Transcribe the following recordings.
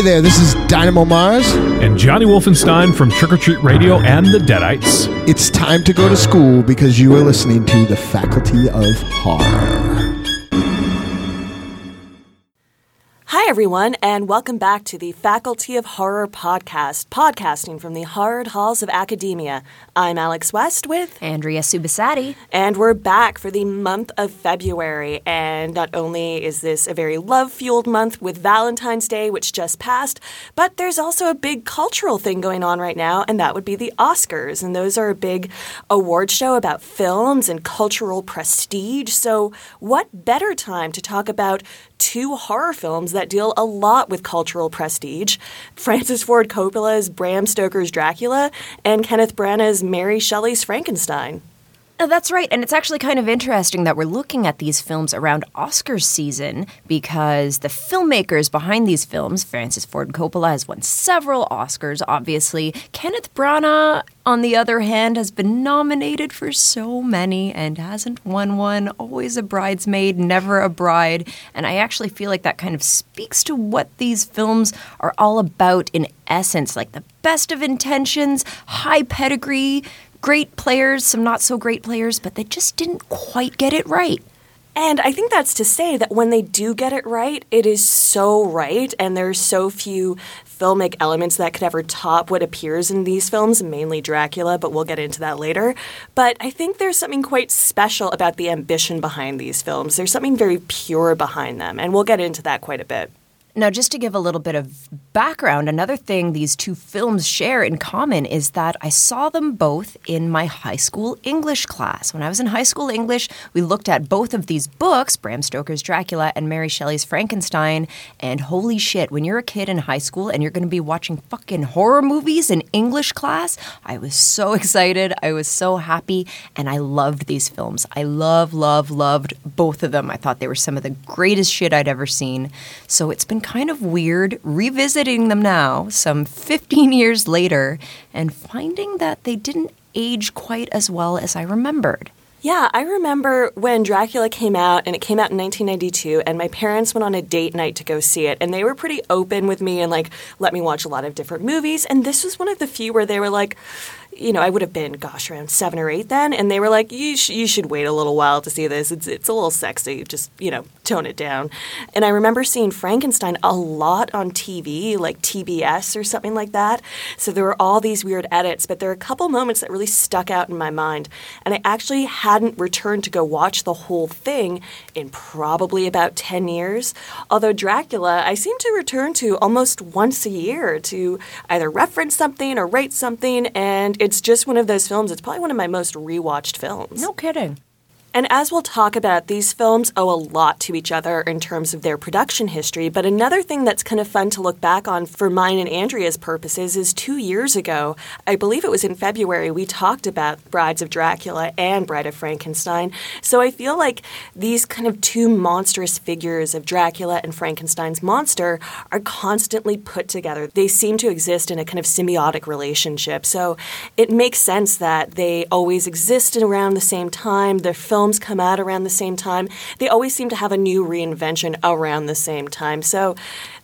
Hey there, this is Dynamo Mars. And Johnny Wolfenstein from Trick or Treat Radio and the Deadites. It's time to go to school because you are listening to the Faculty of Horror. Everyone, and welcome back to the Faculty of Horror podcast, podcasting from the horrid halls of academia. I'm Alex West with Andrea Subissati. And we're back for the month of February. And not only is this a very love fueled month with Valentine's Day, which just passed, but there's also a big cultural thing going on right now, and that would be the Oscars. And those are a big award show about films and cultural prestige. So, what better time to talk about two horror films that deal a lot with cultural prestige Francis Ford Coppola's Bram Stoker's Dracula and Kenneth Branagh's Mary Shelley's Frankenstein. Oh, that's right. And it's actually kind of interesting that we're looking at these films around Oscars season because the filmmakers behind these films, Francis Ford Coppola has won several Oscars, obviously. Kenneth Branagh, on the other hand, has been nominated for so many and hasn't won one. Always a bridesmaid, never a bride. And I actually feel like that kind of speaks to what these films are all about in essence like the best of intentions, high pedigree great players, some not so great players, but they just didn't quite get it right. And I think that's to say that when they do get it right, it is so right, and there's so few filmic elements that could ever top what appears in these films, mainly Dracula, but we'll get into that later. But I think there's something quite special about the ambition behind these films. There's something very pure behind them, and we'll get into that quite a bit. Now, just to give a little bit of background, another thing these two films share in common is that I saw them both in my high school English class. When I was in high school English, we looked at both of these books, Bram Stoker's Dracula and Mary Shelley's Frankenstein, and holy shit, when you're a kid in high school and you're going to be watching fucking horror movies in English class, I was so excited. I was so happy, and I loved these films. I love, love, loved both of them. I thought they were some of the greatest shit I'd ever seen. So it's been kind of weird revisiting them now, some 15 years later, and finding that they didn't age quite as well as I remembered. Yeah, I remember when Dracula came out, and it came out in 1992, and my parents went on a date night to go see it, and they were pretty open with me and like let me watch a lot of different movies. And this was one of the few where they were like, you know, I would have been, gosh, around seven or eight then, and they were like, you, sh- you should wait a little while to see this. It's, it's a little sexy. Just, you know, tone it down. And I remember seeing Frankenstein a lot on TV, like TBS or something like that. So there were all these weird edits, but there are a couple moments that really stuck out in my mind. And I actually hadn't returned to go watch the whole thing in probably about 10 years. Although Dracula, I seem to return to almost once a year to either reference something or write something. And it's just one of those films. It's probably one of my most rewatched films. No kidding. And as we'll talk about, these films owe a lot to each other in terms of their production history. But another thing that's kind of fun to look back on for mine and Andrea's purposes is two years ago, I believe it was in February, we talked about Brides of Dracula and Bride of Frankenstein. So I feel like these kind of two monstrous figures of Dracula and Frankenstein's monster are constantly put together. They seem to exist in a kind of symbiotic relationship. So it makes sense that they always exist around the same time. They're films come out around the same time, they always seem to have a new reinvention around the same time. So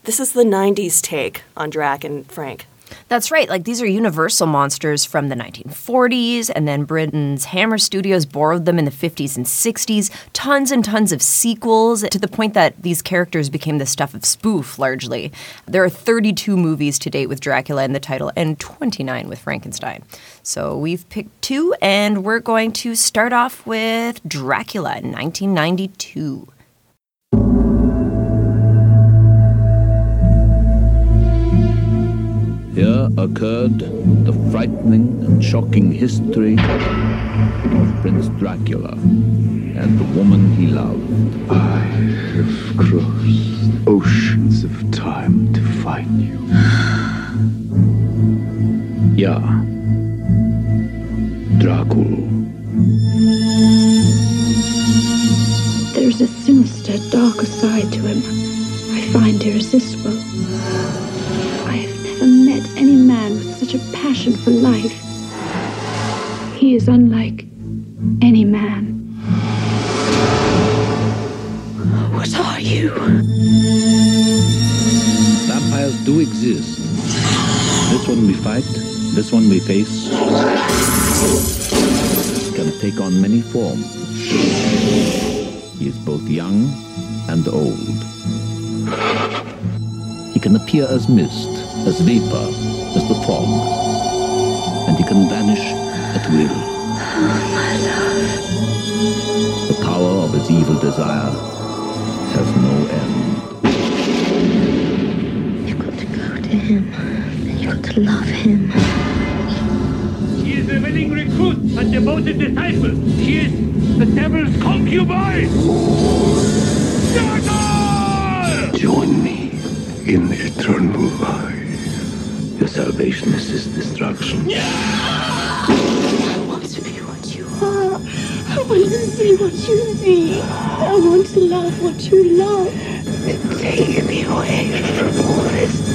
this is the 90s take on Drac and Frank. That's right. Like these are universal monsters from the 1940s, and then Britain's Hammer Studios borrowed them in the 50s and 60s. Tons and tons of sequels to the point that these characters became the stuff of spoof largely. There are 32 movies to date with Dracula in the title and 29 with Frankenstein. So we've picked two, and we're going to start off with Dracula in 1992. Occurred the frightening and shocking history of Prince Dracula and the woman he loved. I have crossed oceans of time to find you. Ja, Dracul. There's a sinister, darker side to him I find irresistible passion for life. He is unlike any man. What are you? Vampires do exist. This one we fight, this one we face, can take on many forms. He is both young and old. He can appear as mist, as vapor, as the fog, and he can vanish at will. Oh, my love. The power of his evil desire has no end. You've got to go to him. And you've got to love him. She is a willing recruit and devoted disciple. She is the devil's concubine. Join me in eternal life. Salvation is his destruction. I want to be what you are. I want to see what you see. I want to love what you love. Take me away from all this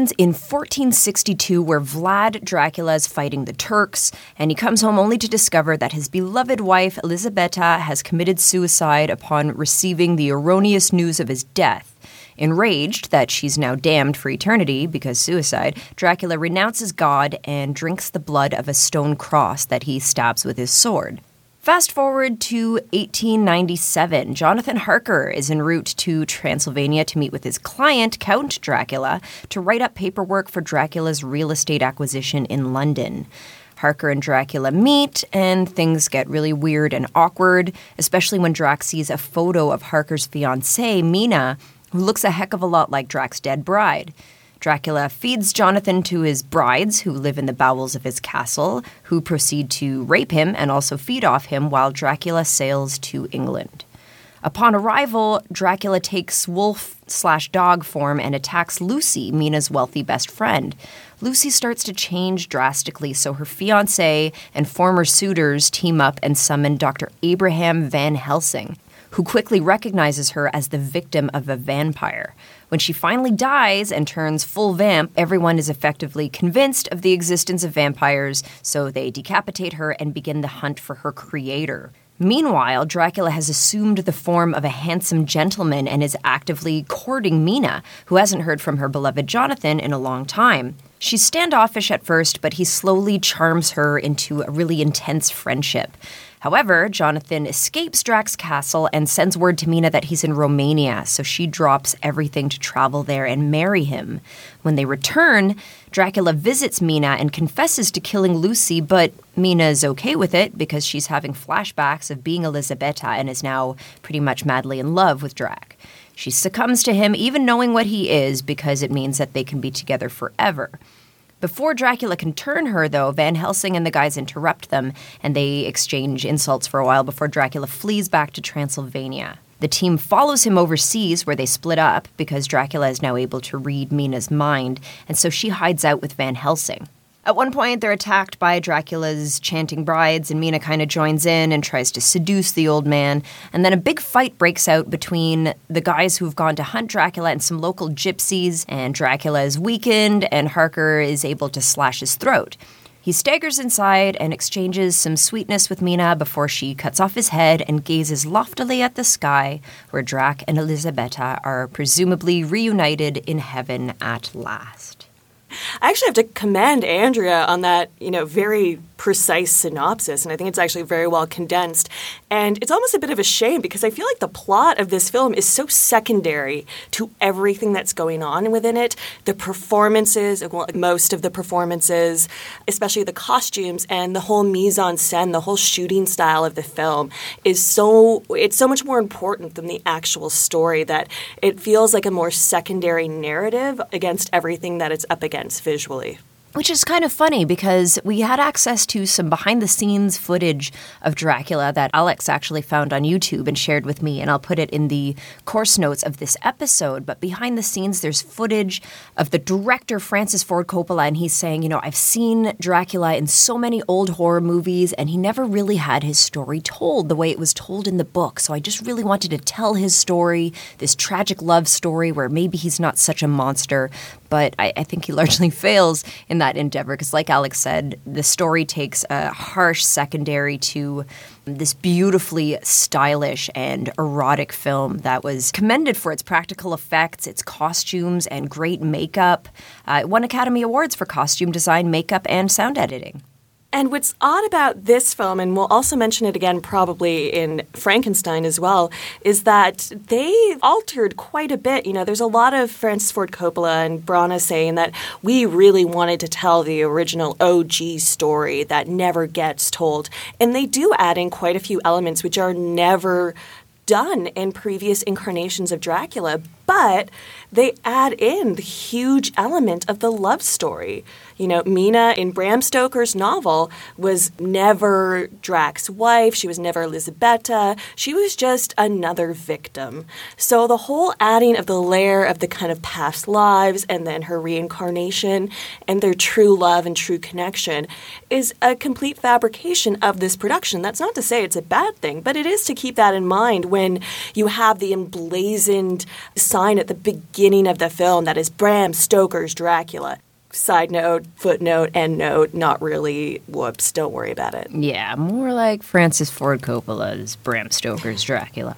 opens in 1462, where Vlad Dracula is fighting the Turks, and he comes home only to discover that his beloved wife, Elisabetta, has committed suicide upon receiving the erroneous news of his death. Enraged that she's now damned for eternity because suicide, Dracula renounces God and drinks the blood of a stone cross that he stabs with his sword. Fast forward to 1897. Jonathan Harker is en route to Transylvania to meet with his client, Count Dracula, to write up paperwork for Dracula's real estate acquisition in London. Harker and Dracula meet, and things get really weird and awkward, especially when Drac sees a photo of Harker's fiancée, Mina, who looks a heck of a lot like Drac's dead bride. Dracula feeds Jonathan to his brides, who live in the bowels of his castle, who proceed to rape him and also feed off him while Dracula sails to England. Upon arrival, Dracula takes wolf slash dog form and attacks Lucy, Mina's wealthy best friend. Lucy starts to change drastically, so her fiance and former suitors team up and summon Dr. Abraham Van Helsing, who quickly recognizes her as the victim of a vampire. When she finally dies and turns full vamp, everyone is effectively convinced of the existence of vampires, so they decapitate her and begin the hunt for her creator. Meanwhile, Dracula has assumed the form of a handsome gentleman and is actively courting Mina, who hasn't heard from her beloved Jonathan in a long time. She's standoffish at first, but he slowly charms her into a really intense friendship. However, Jonathan escapes Drac's castle and sends word to Mina that he's in Romania, so she drops everything to travel there and marry him. When they return, Dracula visits Mina and confesses to killing Lucy, but Mina is okay with it because she's having flashbacks of being Elisabetta and is now pretty much madly in love with Drac. She succumbs to him, even knowing what he is, because it means that they can be together forever. Before Dracula can turn her, though, Van Helsing and the guys interrupt them, and they exchange insults for a while before Dracula flees back to Transylvania. The team follows him overseas, where they split up because Dracula is now able to read Mina's mind, and so she hides out with Van Helsing. At one point, they're attacked by Dracula's chanting brides, and Mina kind of joins in and tries to seduce the old man. And then a big fight breaks out between the guys who've gone to hunt Dracula and some local gypsies, and Dracula is weakened, and Harker is able to slash his throat. He staggers inside and exchanges some sweetness with Mina before she cuts off his head and gazes loftily at the sky, where Drac and Elisabetta are presumably reunited in heaven at last. I actually have to commend Andrea on that, you know, very precise synopsis, and I think it's actually very well condensed. And it's almost a bit of a shame because I feel like the plot of this film is so secondary to everything that's going on within it. The performances, well, most of the performances, especially the costumes and the whole mise en scène, the whole shooting style of the film is so it's so much more important than the actual story that it feels like a more secondary narrative against everything that it's up against visually. Which is kind of funny because we had access to some behind the scenes footage of Dracula that Alex actually found on YouTube and shared with me, and I'll put it in the course notes of this episode. But behind the scenes, there's footage of the director, Francis Ford Coppola, and he's saying, You know, I've seen Dracula in so many old horror movies, and he never really had his story told the way it was told in the book. So I just really wanted to tell his story, this tragic love story where maybe he's not such a monster, but I, I think he largely fails in that endeavor because, like Alex said, the story takes a harsh secondary to this beautifully stylish and erotic film that was commended for its practical effects, its costumes, and great makeup. Uh, it won Academy Awards for costume design, makeup, and sound editing. And what's odd about this film, and we'll also mention it again probably in Frankenstein as well, is that they altered quite a bit. You know, there's a lot of Francis Ford Coppola and Branagh saying that we really wanted to tell the original OG story that never gets told. And they do add in quite a few elements which are never done in previous incarnations of Dracula, but they add in the huge element of the love story. You know, Mina in Bram Stoker's novel was never Drac's wife. She was never Elisabetta. She was just another victim. So the whole adding of the layer of the kind of past lives and then her reincarnation and their true love and true connection is a complete fabrication of this production. That's not to say it's a bad thing, but it is to keep that in mind when you have the emblazoned sign at the beginning of the film that is Bram Stoker's Dracula side note, footnote, end note, not really, whoops, don't worry about it. Yeah, more like Francis Ford Coppola's Bram Stoker's Dracula.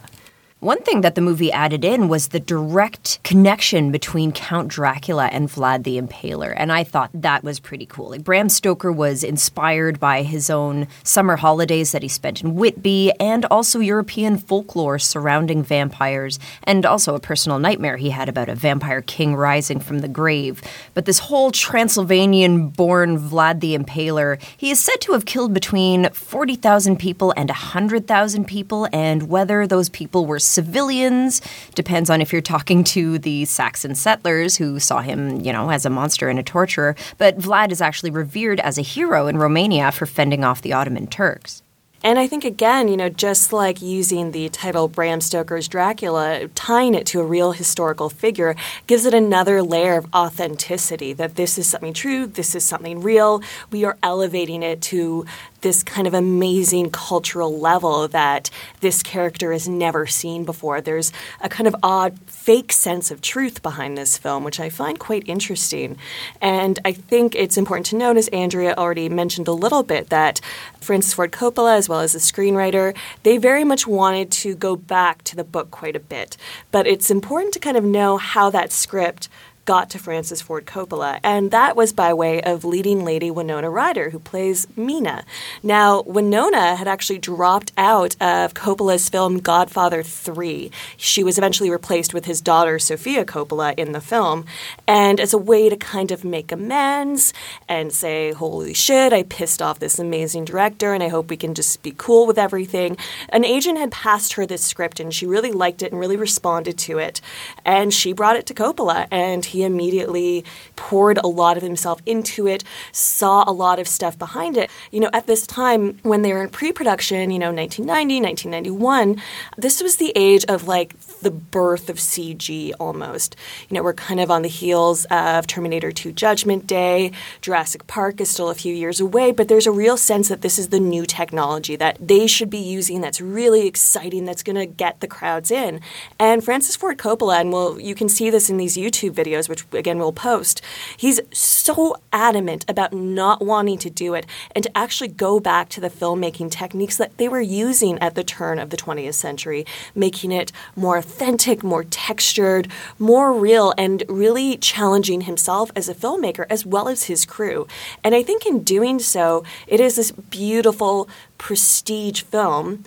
One thing that the movie added in was the direct connection between Count Dracula and Vlad the Impaler, and I thought that was pretty cool. Like Bram Stoker was inspired by his own summer holidays that he spent in Whitby and also European folklore surrounding vampires and also a personal nightmare he had about a vampire king rising from the grave. But this whole Transylvanian born Vlad the Impaler, he is said to have killed between 40,000 people and 100,000 people and whether those people were civilians. Depends on if you're talking to the Saxon settlers who saw him, you know, as a monster and a torturer. But Vlad is actually revered as a hero in Romania for fending off the Ottoman Turks. And I think, again, you know, just like using the title Bram Stoker's Dracula, tying it to a real historical figure gives it another layer of authenticity that this is something true, this is something real. We are elevating it to this kind of amazing cultural level that this character has never seen before. There's a kind of odd fake sense of truth behind this film, which I find quite interesting. And I think it's important to note, as Andrea already mentioned a little bit, that Francis Ford Coppola, as well as the screenwriter, they very much wanted to go back to the book quite a bit. But it's important to kind of know how that script got to Francis Ford Coppola, and that was by way of leading lady Winona Ryder, who plays Mina. Now, Winona had actually dropped out of Coppola's film Godfather 3. She was eventually replaced with his daughter Sofia Coppola in the film, and as a way to kind of make amends and say, holy shit, I pissed off this amazing director, and I hope we can just be cool with everything, an agent had passed her this script, and she really liked it and really responded to it, and she brought it to Coppola, and he immediately poured a lot of himself into it, saw a lot of stuff behind it. You know, at this time when they were in pre production, you know, 1990, 1991, this was the age of like the birth of CG almost. You know, we're kind of on the heels of Terminator 2 Judgment Day. Jurassic Park is still a few years away, but there's a real sense that this is the new technology that they should be using that's really exciting, that's going to get the crowds in. And Francis Ford Coppola, and well, you can see this in these YouTube videos, which again we'll post, he's so adamant about not wanting to do it and to actually go back to the filmmaking techniques that they were using at the turn of the 20th century, making it more authentic, more textured, more real, and really challenging himself as a filmmaker as well as his crew. And I think in doing so, it is this beautiful prestige film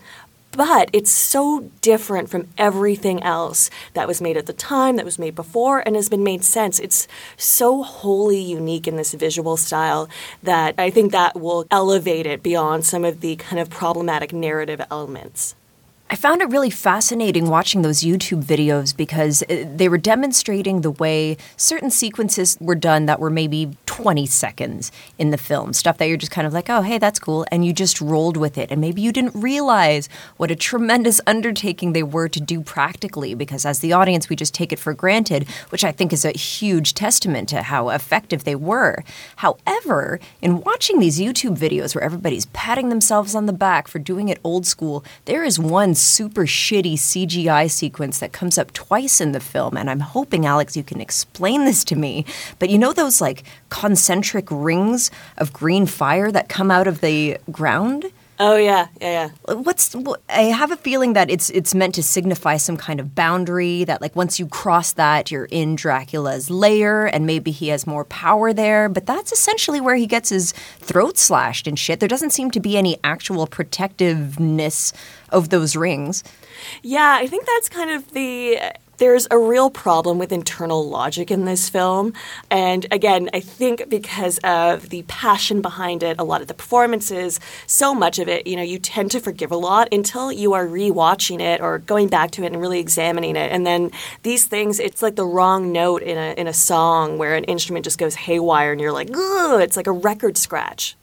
but it's so different from everything else that was made at the time, that was made before, and has been made since. It's so wholly unique in this visual style that I think that will elevate it beyond some of the kind of problematic narrative elements. I found it really fascinating watching those YouTube videos because uh, they were demonstrating the way certain sequences were done that were maybe 20 seconds in the film. Stuff that you're just kind of like, oh, hey, that's cool. And you just rolled with it. And maybe you didn't realize what a tremendous undertaking they were to do practically because as the audience, we just take it for granted, which I think is a huge testament to how effective they were. However, in watching these YouTube videos where everybody's patting themselves on the back for doing it old school, there is one super shitty CGI sequence that comes up twice in the film. And I'm hoping, Alex, you can explain this to me. But you know those like concentric rings of green fire that come out of the ground? Oh yeah, yeah, yeah. What's I have a feeling that it's it's meant to signify some kind of boundary that like once you cross that you're in Dracula's lair and maybe he has more power there, but that's essentially where he gets his throat slashed and shit. There doesn't seem to be any actual protectiveness of those rings. Yeah, I think that's kind of the. There's a real problem with internal logic in this film. And again, I think because of the passion behind it, a lot of the performances, so much of it, you know, you tend to forgive a lot until you are rewatching it or going back to it and really examining it. And then these things, it's like the wrong note in a, in a song where an instrument just goes haywire and you're like, ugh, it's like a record scratch.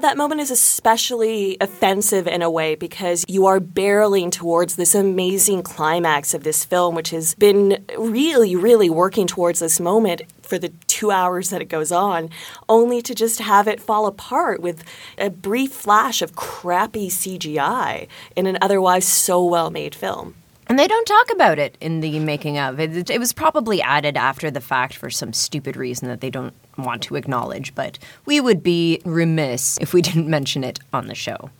That moment is especially offensive in a way because you are barreling towards this amazing climax of this film, which has been really, really working towards this moment for the two hours that it goes on, only to just have it fall apart with a brief flash of crappy CGI in an otherwise so well made film. And they don't talk about it in the making of. It, it was probably added after the fact for some stupid reason that they don't want to acknowledge, but we would be remiss if we didn't mention it on the show.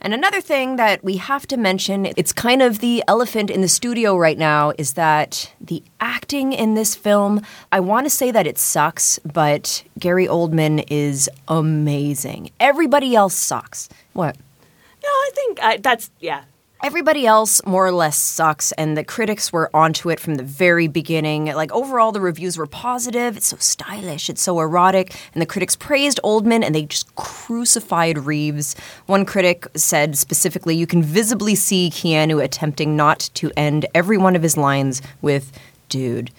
And another thing that we have to mention, it's kind of the elephant in the studio right now, is that the acting in this film, I want to say that it sucks, but Gary Oldman is amazing. Everybody else sucks. What? No, I think I, that's, yeah, Everybody else more or less sucks, and the critics were onto it from the very beginning. Like, overall, the reviews were positive. It's so stylish, it's so erotic, and the critics praised Oldman and they just crucified Reeves. One critic said specifically, You can visibly see Keanu attempting not to end every one of his lines with, Dude.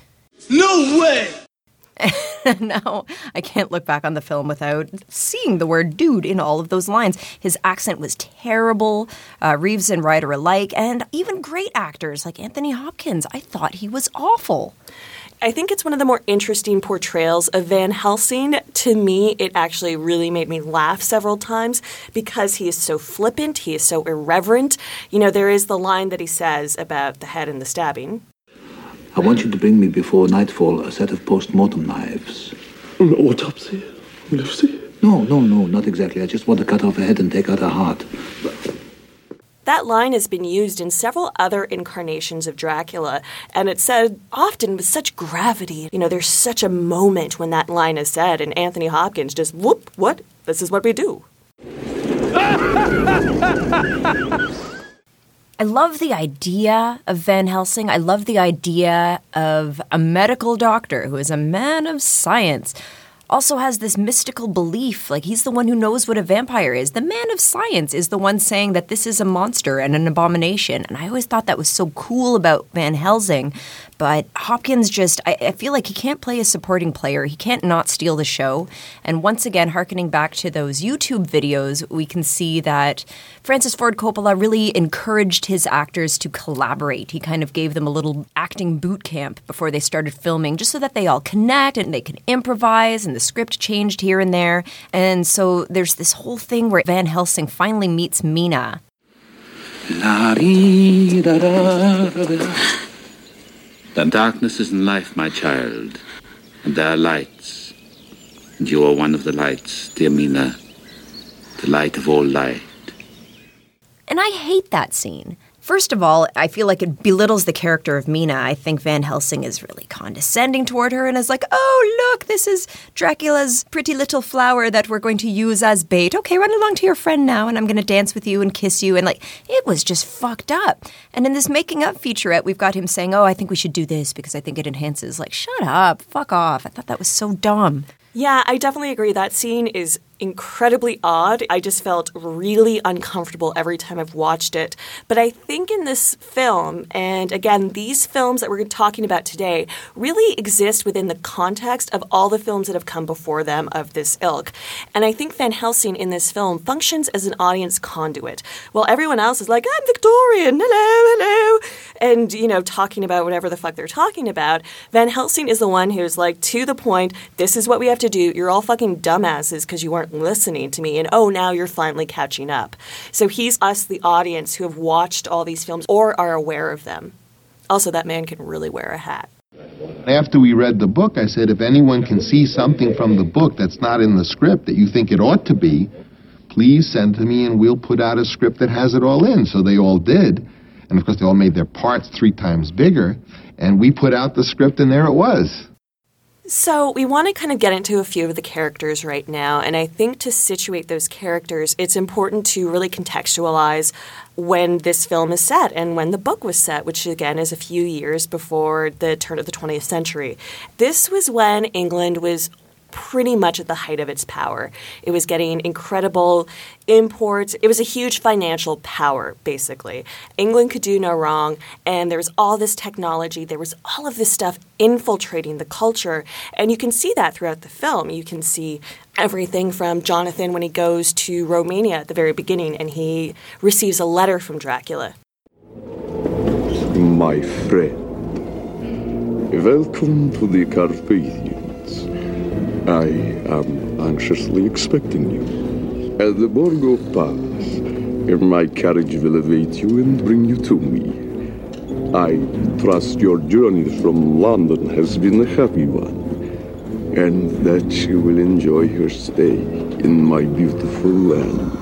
No way! no, I can't look back on the film without seeing the word dude in all of those lines. His accent was terrible. Uh, Reeves and Ryder alike, and even great actors like Anthony Hopkins. I thought he was awful. I think it's one of the more interesting portrayals of Van Helsing. To me, it actually really made me laugh several times because he is so flippant, he is so irreverent. You know, there is the line that he says about the head and the stabbing. I want you to bring me before nightfall a set of post-mortem knives. An autopsy? Lucy? No, no, no, not exactly. I just want to cut off a head and take out a heart. That line has been used in several other incarnations of Dracula, and it's said often with such gravity. You know, there's such a moment when that line is said, and Anthony Hopkins just, whoop, what? This is what we do. I love the idea of Van Helsing. I love the idea of a medical doctor who is a man of science. Also has this mystical belief, like he's the one who knows what a vampire is. The man of science is the one saying that this is a monster and an abomination. And I always thought that was so cool about Van Helsing. But Hopkins just, I, I feel like he can't play a supporting player. He can't not steal the show. And once again, harkening back to those YouTube videos, we can see that Francis Ford Coppola really encouraged his actors to collaborate. He kind of gave them a little acting boot camp before they started filming, just so that they all connect and they can improvise, and the script changed here and there. And so there's this whole thing where Van Helsing finally meets Mina. Then darkness is in life, my child, and there are lights. And you are one of the lights, dear Mina, the light of all light. And I hate that scene. First of all, I feel like it belittles the character of Mina. I think Van Helsing is really condescending toward her and is like, oh, look, this is Dracula's pretty little flower that we're going to use as bait. Okay, run along to your friend now and I'm going to dance with you and kiss you. And like, it was just fucked up. And in this making up featurette, we've got him saying, oh, I think we should do this because I think it enhances. Like, shut up, fuck off. I thought that was so dumb. Yeah, I definitely agree. That scene is incredibly odd. I just felt really uncomfortable every time I've watched it. But I think in this film, and again, these films that we're talking about today really exist within the context of all the films that have come before them of this ilk. And I think Van Helsing in this film functions as an audience conduit. While everyone else is like, I'm Victorian, hello, hello, and, you know, talking about whatever the fuck they're talking about, Van Helsing is the one who's like, to the point, this is what we have to do. You're all fucking dumbasses because you weren't listening to me. And oh, now you're finally catching up. So he's us, the audience, who have watched all these films or are aware of them. Also, that man can really wear a hat. After we read the book, I said, if anyone can see something from the book that's not in the script that you think it ought to be, please send to me and we'll put out a script that has it all in. So they all did. And of course, they all made their parts three times bigger. And we put out the script, and there it was. So, we want to kind of get into a few of the characters right now. And I think to situate those characters, it's important to really contextualize when this film is set and when the book was set, which again is a few years before the turn of the 20th century. This was when England was pretty much at the height of its power. It was getting incredible imports. It was a huge financial power, basically. England could do no wrong, and there was all this technology. There was all of this stuff infiltrating the culture, and you can see that throughout the film. You can see everything from Jonathan when he goes to Romania at the very beginning and he receives a letter from Dracula. My friend, welcome to the Carpathians. I am anxiously expecting you. At the Borgo Pass, my carriage will await you and bring you to me. I trust your journey from London has been a happy one, and that you will enjoy your stay in my beautiful land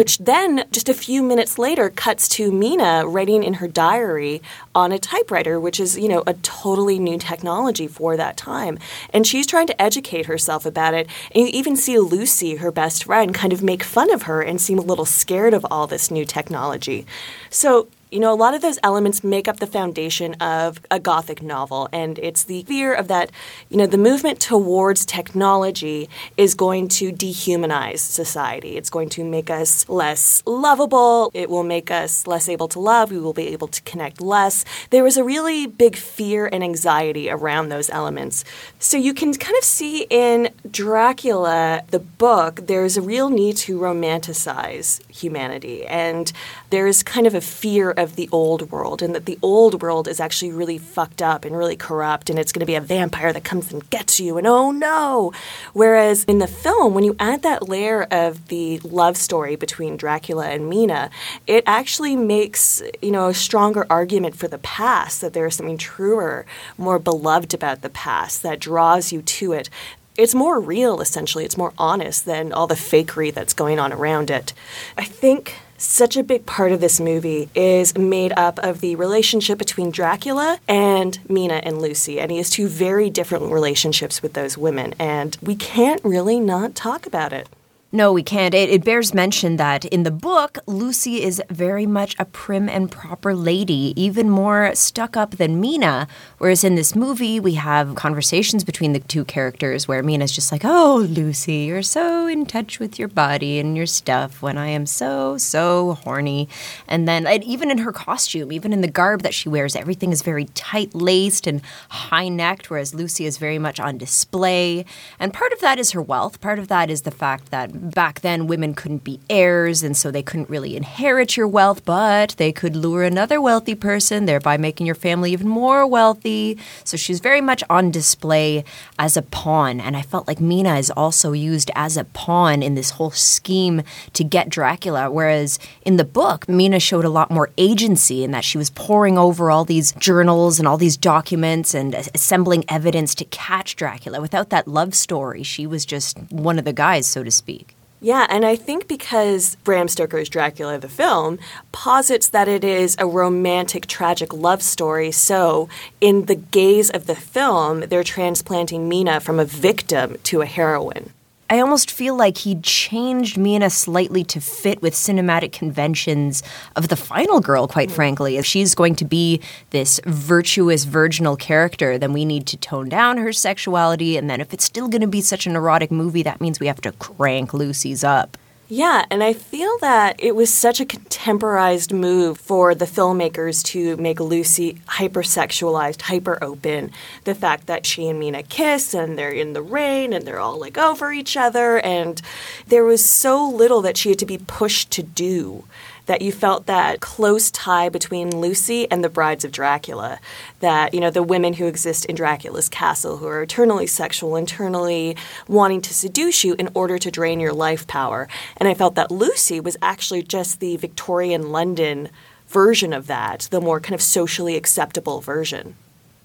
which then just a few minutes later cuts to Mina writing in her diary on a typewriter, which is, you know, a totally new technology for that time. And she's trying to educate herself about it. And you even see Lucy, her best friend, kind of make fun of her and seem a little scared of all this new technology. So you know, a lot of those elements make up the foundation of a Gothic novel, and it's the fear of that, you know, the movement towards technology is going to dehumanize society. It's going to make us less lovable. It will make us less able to love. We will be able to connect less. There was a really big fear and anxiety around those elements. So you can kind of see in Dracula, the book, there's a real need to romanticize humanity, and there's kind of a fear of the old world and that the old world is actually really fucked up and really corrupt and it's going to be a vampire that comes and gets you and oh no. Whereas in the film, when you add that layer of the love story between Dracula and Mina, it actually makes, you know, a stronger argument for the past that there's something truer, more beloved about the past that draws you to it. It's more real essentially. It's more honest than all the fakery that's going on around it. I think such a big part of this movie is made up of the relationship between Dracula and Mina and Lucy. And he has two very different relationships with those women. And we can't really not talk about it. No, we can't. It, it, bears mention that in the book, Lucy is very much a prim and proper lady, even more stuck up than Mina. Whereas in this movie, we have conversations between the two characters where Mina's just like, Oh, Lucy, you're so in touch with your body and your stuff when I am so, so horny. And then, and even in her costume, even in the garb that she wears, everything is very tight laced and high necked, whereas Lucy is very much on display. And part of that is her wealth, part of that is the fact that back then women couldn't be heirs and so they couldn't really inherit your wealth, but they could lure another wealthy person, thereby making your family even more wealthy. So she's very much on display as a pawn. And I felt like Mina is also used as a pawn in this whole scheme to get Dracula. Whereas in the book, Mina showed a lot more agency in that she was poring over all these journals and all these documents and assembling evidence to catch Dracula. Without that love story, she was just one of the guys, so to speak. Yeah, and I think because Bram Stoker's Dracula, the film, posits that it is a romantic, tragic love story, so in the gaze of the film, they're transplanting Mina from a victim to a heroine. I almost feel like he changed Mina slightly to fit with cinematic conventions of the final girl, quite mm. frankly. If she's going to be this virtuous, virginal character, then we need to tone down her sexuality. And then if it's still going to be such an erotic movie, that means we have to crank Lucy's up. Yeah, and I feel that it was such a contemporized move for the filmmakers to make Lucy hypersexualized, hyper open. The fact that she and Mina kiss and they're in the rain and they're all like over each other, and there was so little that she had to be pushed to do that you felt that close tie between Lucy and the brides of Dracula. That, you know, the women who exist in Dracula's castle who are eternally sexual, eternally wanting to seduce you in order to drain your life power. And I felt that Lucy was actually just the Victorian London version of that, the more kind of socially acceptable version.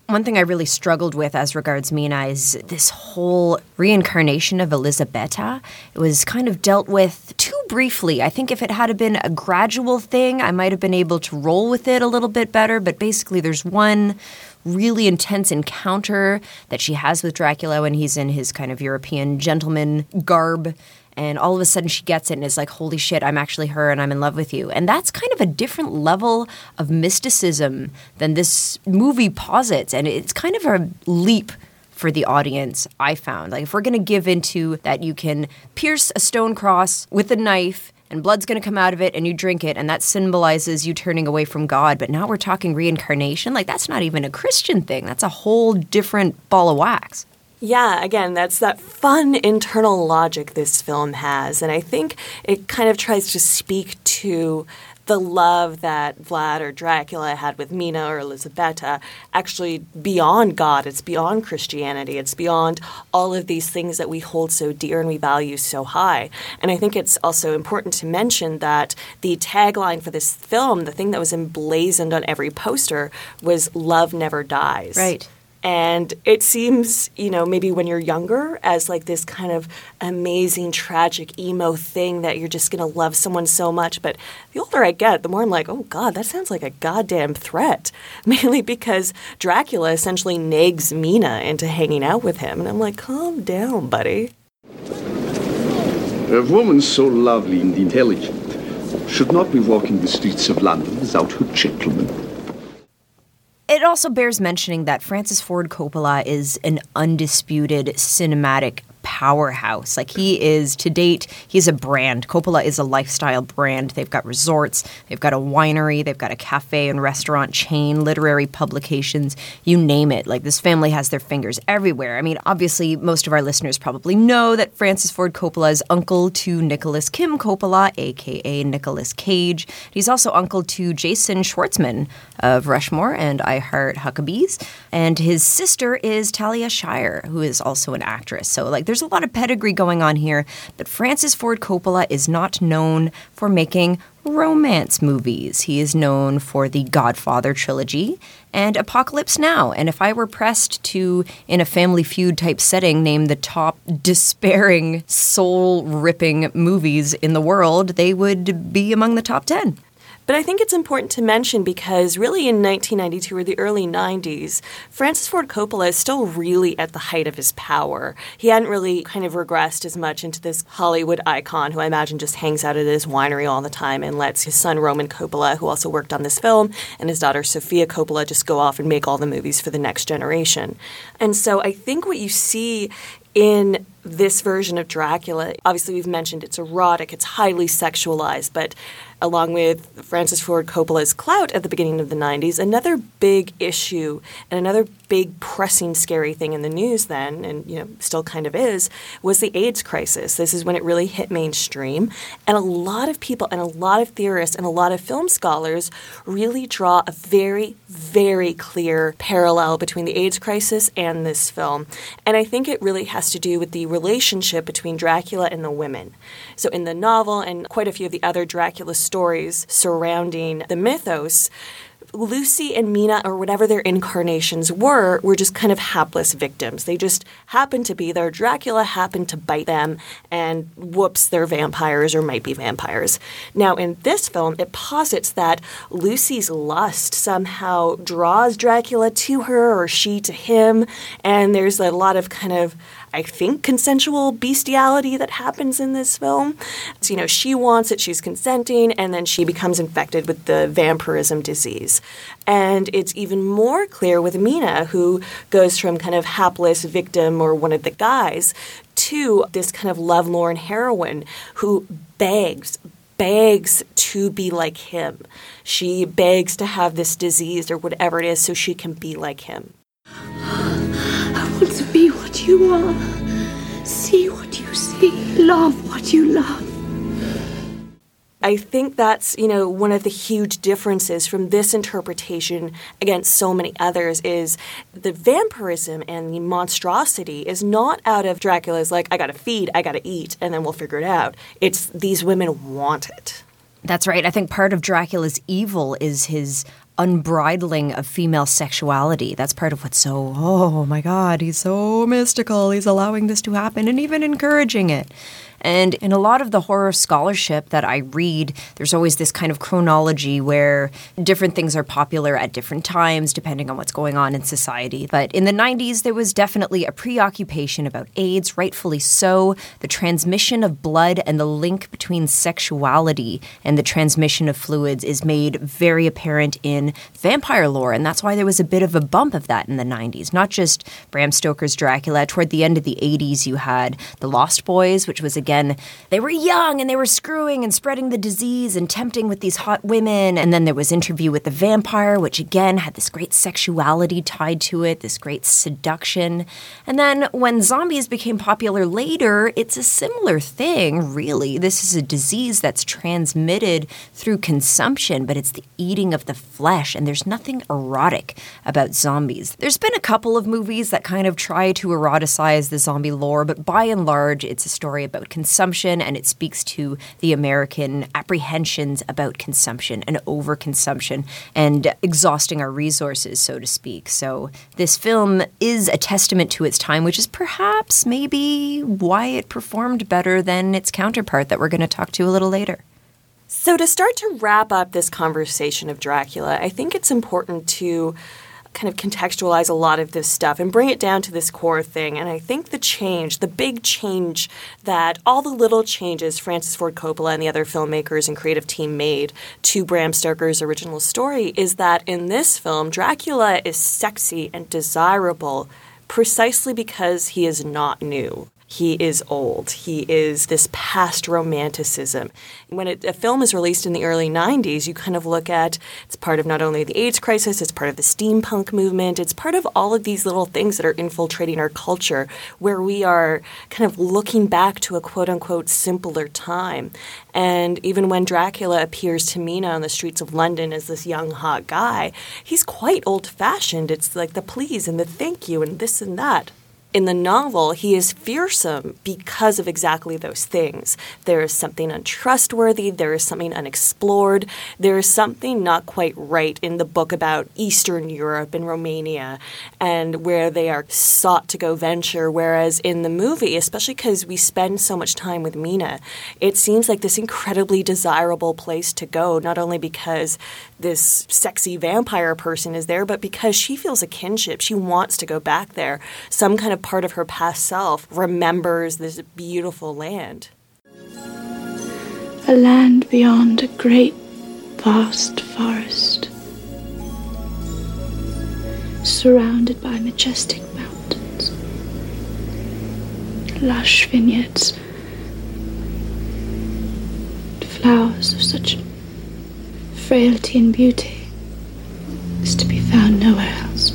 One thing I really struggled with as regards Mina is this whole reincarnation of Elisabetta. It was kind of dealt with too briefly. I think if it had been a gradual thing, I might have been able to roll with it a little bit better, but basically there's one really intense encounter that she has with Dracula when he's in his kind of European gentleman garb and all of a sudden she gets it and is like, holy shit, I'm actually her and I'm in love with you. And that's kind of a different level of mysticism than this movie posits. And it's kind of a leap for the audience, I found. Like, if we're going to give into that, you can pierce a stone cross with a knife and blood's going to come out of it and you drink it and that symbolizes you turning away from God. But now we're talking reincarnation. Like, that's not even a Christian thing, that's a whole different ball of wax. Yeah, again, that's that fun internal logic this film has. And I think it kind of tries to speak to the love that Vlad or Dracula had with Mina or Elisabetta actually beyond God. It's beyond Christianity. It's beyond all of these things that we hold so dear and we value so high. And I think it's also important to mention that the tagline for this film, the thing that was emblazoned on every poster, was Love Never Dies. Right. And it seems, you know, maybe when you're younger, as like this kind of amazing, tragic, emo thing that you're just going to love someone so much. But the older I get, the more I'm like, oh God, that sounds like a goddamn threat. Mainly because Dracula essentially nags Mina into hanging out with him. And I'm like, calm down, buddy. A woman so lovely and intelligent should not be walking the streets of London without her gentleman. It also bears mentioning that Francis Ford Coppola is an undisputed cinematic powerhouse. Like he is to date, he's a brand. Coppola is a lifestyle brand. They've got resorts, they've got a winery, they've got a cafe and restaurant chain, literary publications, you name it. Like this family has their fingers everywhere. I mean, obviously, most of our listeners probably know that Francis Ford Coppola is uncle to Nicolas Kim Coppola, aka Nicolas Cage. He's also uncle to Jason Schwartzman of Rushmore and I Heart Huckabees. And his sister is Talia Shire, who is also an actress. So, like, there's a lot of pedigree going on here. But Francis Ford Coppola is not known for making romance movies. He is known for the Godfather trilogy and Apocalypse Now. And if I were pressed to, in a family feud type setting, name the top despairing, soul ripping movies in the world, they would be among the top 10. But I think it's important to mention because really in 1992 or the early 90s, Francis Ford Coppola is still really at the height of his power. He hadn't really kind of regressed as much into this Hollywood icon who I imagine just hangs out at his winery all the time and lets his son Roman Coppola, who also worked on this film, and his daughter Sofia Coppola just go off and make all the movies for the next generation. And so I think what you see in this version of Dracula, obviously we've mentioned it's erotic, it's highly sexualized, but along with Francis Ford Coppola's clout at the beginning of the 90s, another big issue and another big pressing scary thing in the news then and you know still kind of is was the AIDS crisis. This is when it really hit mainstream and a lot of people and a lot of theorists and a lot of film scholars really draw a very very clear parallel between the AIDS crisis and this film. And I think it really has to do with the relationship between Dracula and the women. So in the novel and quite a few of the other Dracula stories surrounding the mythos, Lucy and Mina, or whatever their incarnations were, were just kind of hapless victims. They just happened to be there. Dracula happened to bite them, and whoops, they're vampires or might be vampires. Now, in this film, it posits that Lucy's lust somehow draws Dracula to her or she to him, and there's a lot of kind of I think, consensual bestiality that happens in this film. So, you know, she wants it, she's consenting, and then she becomes infected with the vampirism disease. And it's even more clear with Mina, who goes from kind of hapless victim or one of the guys to this kind of lovelorn heroine who begs, begs to be like him. She begs to have this disease or whatever it is so she can be like him. I want to be what you are. See what you see. Love what you love. I think that's, you know, one of the huge differences from this interpretation against so many others is the vampirism and the monstrosity is not out of Dracula's like, I gotta feed, I gotta eat, and then we'll figure it out. It's these women want it. That's right. I think part of Dracula's evil is his unbridling of female sexuality. That's part of what's so, oh my God, he's so mystical. He's allowing this to happen and even encouraging it. And in a lot of the horror scholarship that I read, there's always this kind of chronology where different things are popular at different times, depending on what's going on in society. But in the 90s, there was definitely a preoccupation about AIDS, rightfully so, the transmission of blood and the link between sexuality and the transmission of fluids is made very apparent in vampire lore. And that's why there was a bit of a bump of that in the 90s. Not just Bram Stoker's Dracula. Toward the end of the 80s, you had The Lost Boys, which was again again, they were young and they were screwing and spreading the disease and tempting with these hot women. And then there was Interview with the Vampire, which again had this great sexuality tied to it, this great seduction. And then when zombies became popular later, it's a similar thing, really. This is a disease that's transmitted through consumption, but it's the eating of the flesh, and there's nothing erotic about zombies. There's been a couple of movies that kind of try to eroticize the zombie lore, but by and large, it's a story about consumption and it speaks to the American apprehensions about consumption and overconsumption and exhausting our resources, so to speak. So, this film is a testament to its time, which is perhaps maybe why it performed better than its counterpart that we're going to talk to a little later. So, to start to wrap up this conversation of Dracula, I think it's important to kind of contextualize a lot of this stuff and bring it down to this core thing. And I think the change, the big change that all the little changes Francis Ford Coppola and the other filmmakers and creative team made to Bram Stoker's original story is that in this film, Dracula is sexy and desirable precisely because he is not new he is old. He is this past romanticism. When it, a film is released in the early 90s, you kind of look at it's part of not only the AIDS crisis, it's part of the steampunk movement, it's part of all of these little things that are infiltrating our culture where we are kind of looking back to a quote unquote simpler time. And even when Dracula appears to Mina on the streets of London as this young, hot guy, he's quite old fashioned. It's like the please and the thank you and this and that in the novel, he is fearsome because of exactly those things. There is something untrustworthy, there is something unexplored, there is something not quite right in the book about Eastern Europe and Romania and where they are sought to go venture. Whereas in the movie, especially because we spend so much time with Mina, it seems like this incredibly desirable place to go, not only because this sexy vampire person is there, but because she feels a kinship. She wants to go back there. Some kind of part of her past self remembers this beautiful land. A land beyond a great, vast forest, surrounded by majestic mountains, lush vineyards, flowers of such frailty and beauty is to be found nowhere else.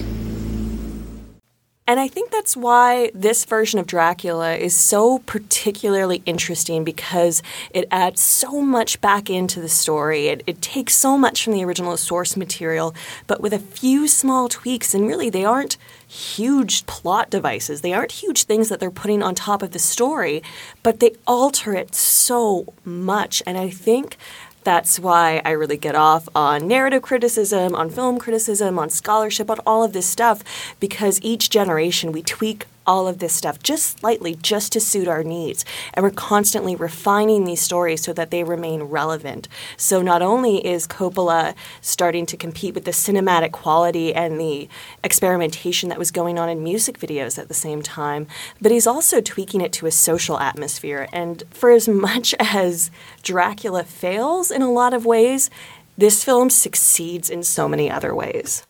And I think that's why this version of Dracula is so particularly interesting because it adds so much back into the story. It, it, takes so much from the original source material, but with a few small tweaks. And really, they aren't huge plot devices, they aren't huge things that they're putting on top of the story, but they alter it so much. And I think that's why I really get off on narrative criticism, on film criticism, on scholarship, on all of this stuff, because each generation we tweak all of this stuff just slightly, just to suit our needs. And we're constantly refining these stories so that they remain relevant. So not only is Coppola starting to compete with the cinematic quality and the experimentation that was going on in music videos at the same time, but he's also tweaking it to a social atmosphere. And for as much as Dracula fails in a lot of ways, this film succeeds in so many other ways.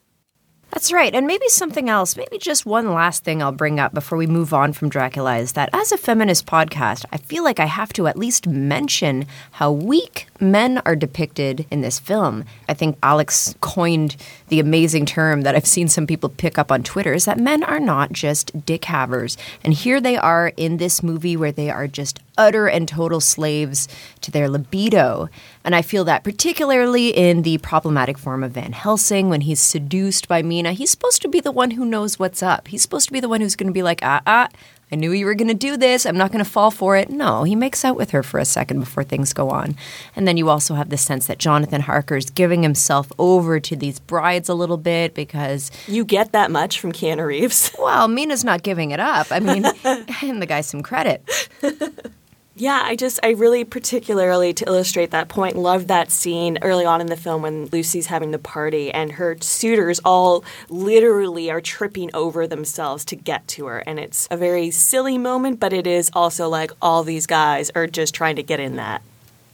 That's right. And maybe something else, maybe just one last thing I'll bring up before we move on from Dracula is that as a feminist podcast, I feel like I have to at least mention how weak men are depicted in this film. I think Alex coined the amazing term that I've seen some people pick up on Twitter is that men are not just dick havers. And here they are in this movie where they are just utter and total slaves to their libido. And I feel that particularly in the problematic form of Van Helsing when he's seduced by Mina. He's supposed to be the one who knows what's up. He's supposed to be the one who's going to be like, ah, ah, I knew you were going to do this. I'm not going to fall for it. No, he makes out with her for a second before things go on. And then you also have the sense that Jonathan Harker's giving himself over to these brides a little bit because. You get that much from Keanu Reeves. Well, Mina's not giving it up. I mean, hand the guy some credit. Yeah, I just, I really particularly, to illustrate that point, love that scene early on in the film when Lucy's having the party and her suitors all literally are tripping over themselves to get to her. And it's a very silly moment, but it is also like all these guys are just trying to get in that.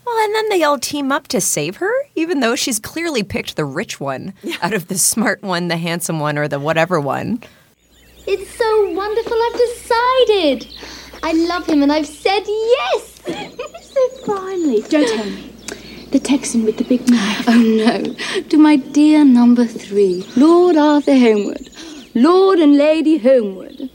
Well, and then they all team up to save her, even though she's clearly picked the rich one yeah. out of the smart one, the handsome one, or the whatever one. It's so wonderful, I've decided. I love him and I've said yes. so finally. Don't tell me. The Texan with the big knife. Oh no. To my dear number three, Lord Arthur Holmwood. Lord and Lady Holmwood.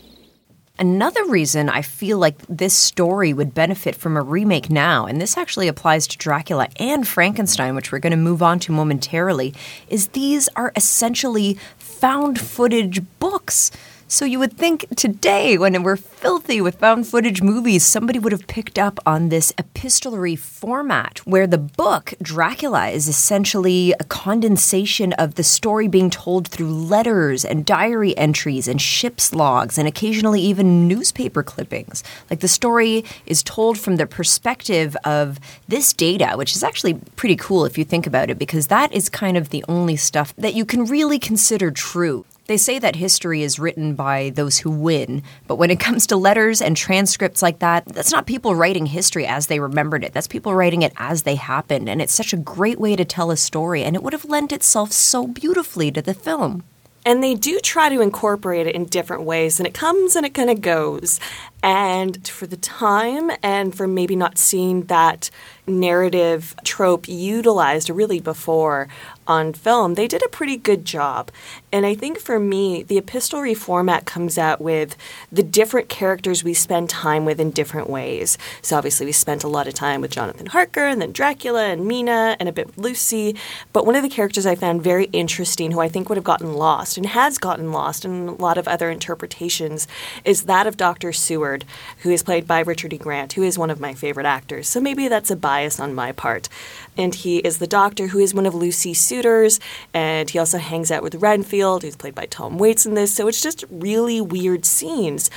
Another reason I feel like this story would benefit from a remake now, and this actually applies to Dracula and Frankenstein, which we're going to move on to momentarily, is these are essentially found footage books. So you would think today, when we're filthy with found footage movies, somebody would have picked up on this epistolary format where the book, Dracula, is essentially a condensation of the story being told through letters and diary entries and ship's logs and occasionally even newspaper clippings. Like the story is told from the perspective of this data, which is actually pretty cool if you think about it, because that is kind of the only stuff that you can really consider true. They say that history is written by those who win, but when it comes to letters and transcripts like that, that's not people writing history as they remembered it. That's people writing it as they happened. And it's such a great way to tell a story, and it would have lent itself so beautifully to the film. And they do try to incorporate it in different ways, and it comes and it kind of goes. And for the time, and for maybe not seeing that narrative trope utilized really before on film, they did a pretty good job. And I think for me, the epistolary format comes out with the different characters we spend time with in different ways. So obviously, we spent a lot of time with Jonathan Harker, and then Dracula, and Mina, and a bit with Lucy. But one of the characters I found very interesting, who I think would have gotten lost and has gotten lost in a lot of other interpretations, is that of Dr. Seward, who is played by Richard E. Grant, who is one of my favorite actors. So maybe that's a bias on my part. And he is the doctor who is one of Lucy's suitors, and he also hangs out with Renfield, who's played by Tom Waits in this. So it's just really weird scenes.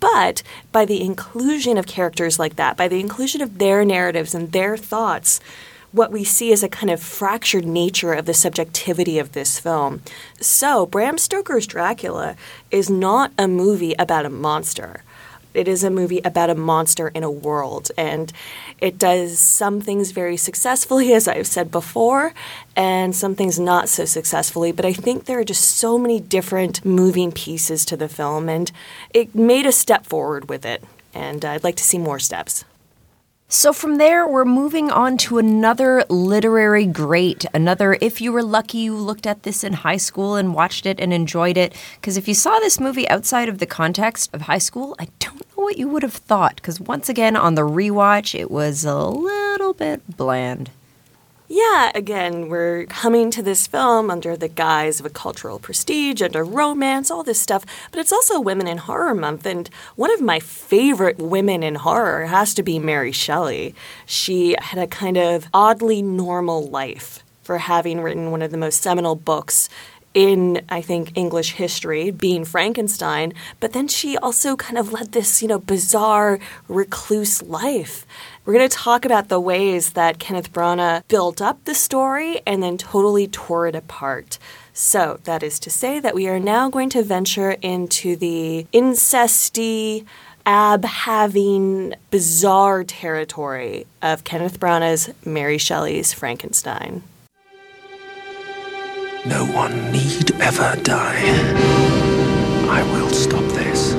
But by the inclusion of characters like that, by the inclusion of their narratives and their thoughts, what we see is a kind of fractured nature of the subjectivity of this film. So, Bram Stoker's Dracula is not a movie about a monster. It is a movie about a monster in a world, and it does some things very successfully, as I've said before, and some things not so successfully. But I think there are just so many different moving pieces to the film, and it made a step forward with it. And I'd like to see more steps. So from there, we're moving on to another literary great. Another, if you were lucky, you looked at this in high school and watched it and enjoyed it. Because if you saw this movie outside of the context of high school, I don't know what you would have thought. Because once again, on the rewatch, it was a little bit bland. Yeah, again, we're coming to this film under the guise of a cultural prestige and a romance, all this stuff, but it's also Women in Horror Month, and one of my favorite women in horror has to be Mary Shelley. She had a kind of oddly normal life for having written one of the most seminal books in, I think, English history, being Frankenstein, but then she also kind of led this, you know, bizarre recluse life. We're going to talk about the ways that Kenneth Branagh built up the story and then totally tore it apart. So, that is to say that we are now going to venture into the incesty, ab having, bizarre territory of Kenneth Branagh's Mary Shelley's Frankenstein. No one need ever die. I will stop this.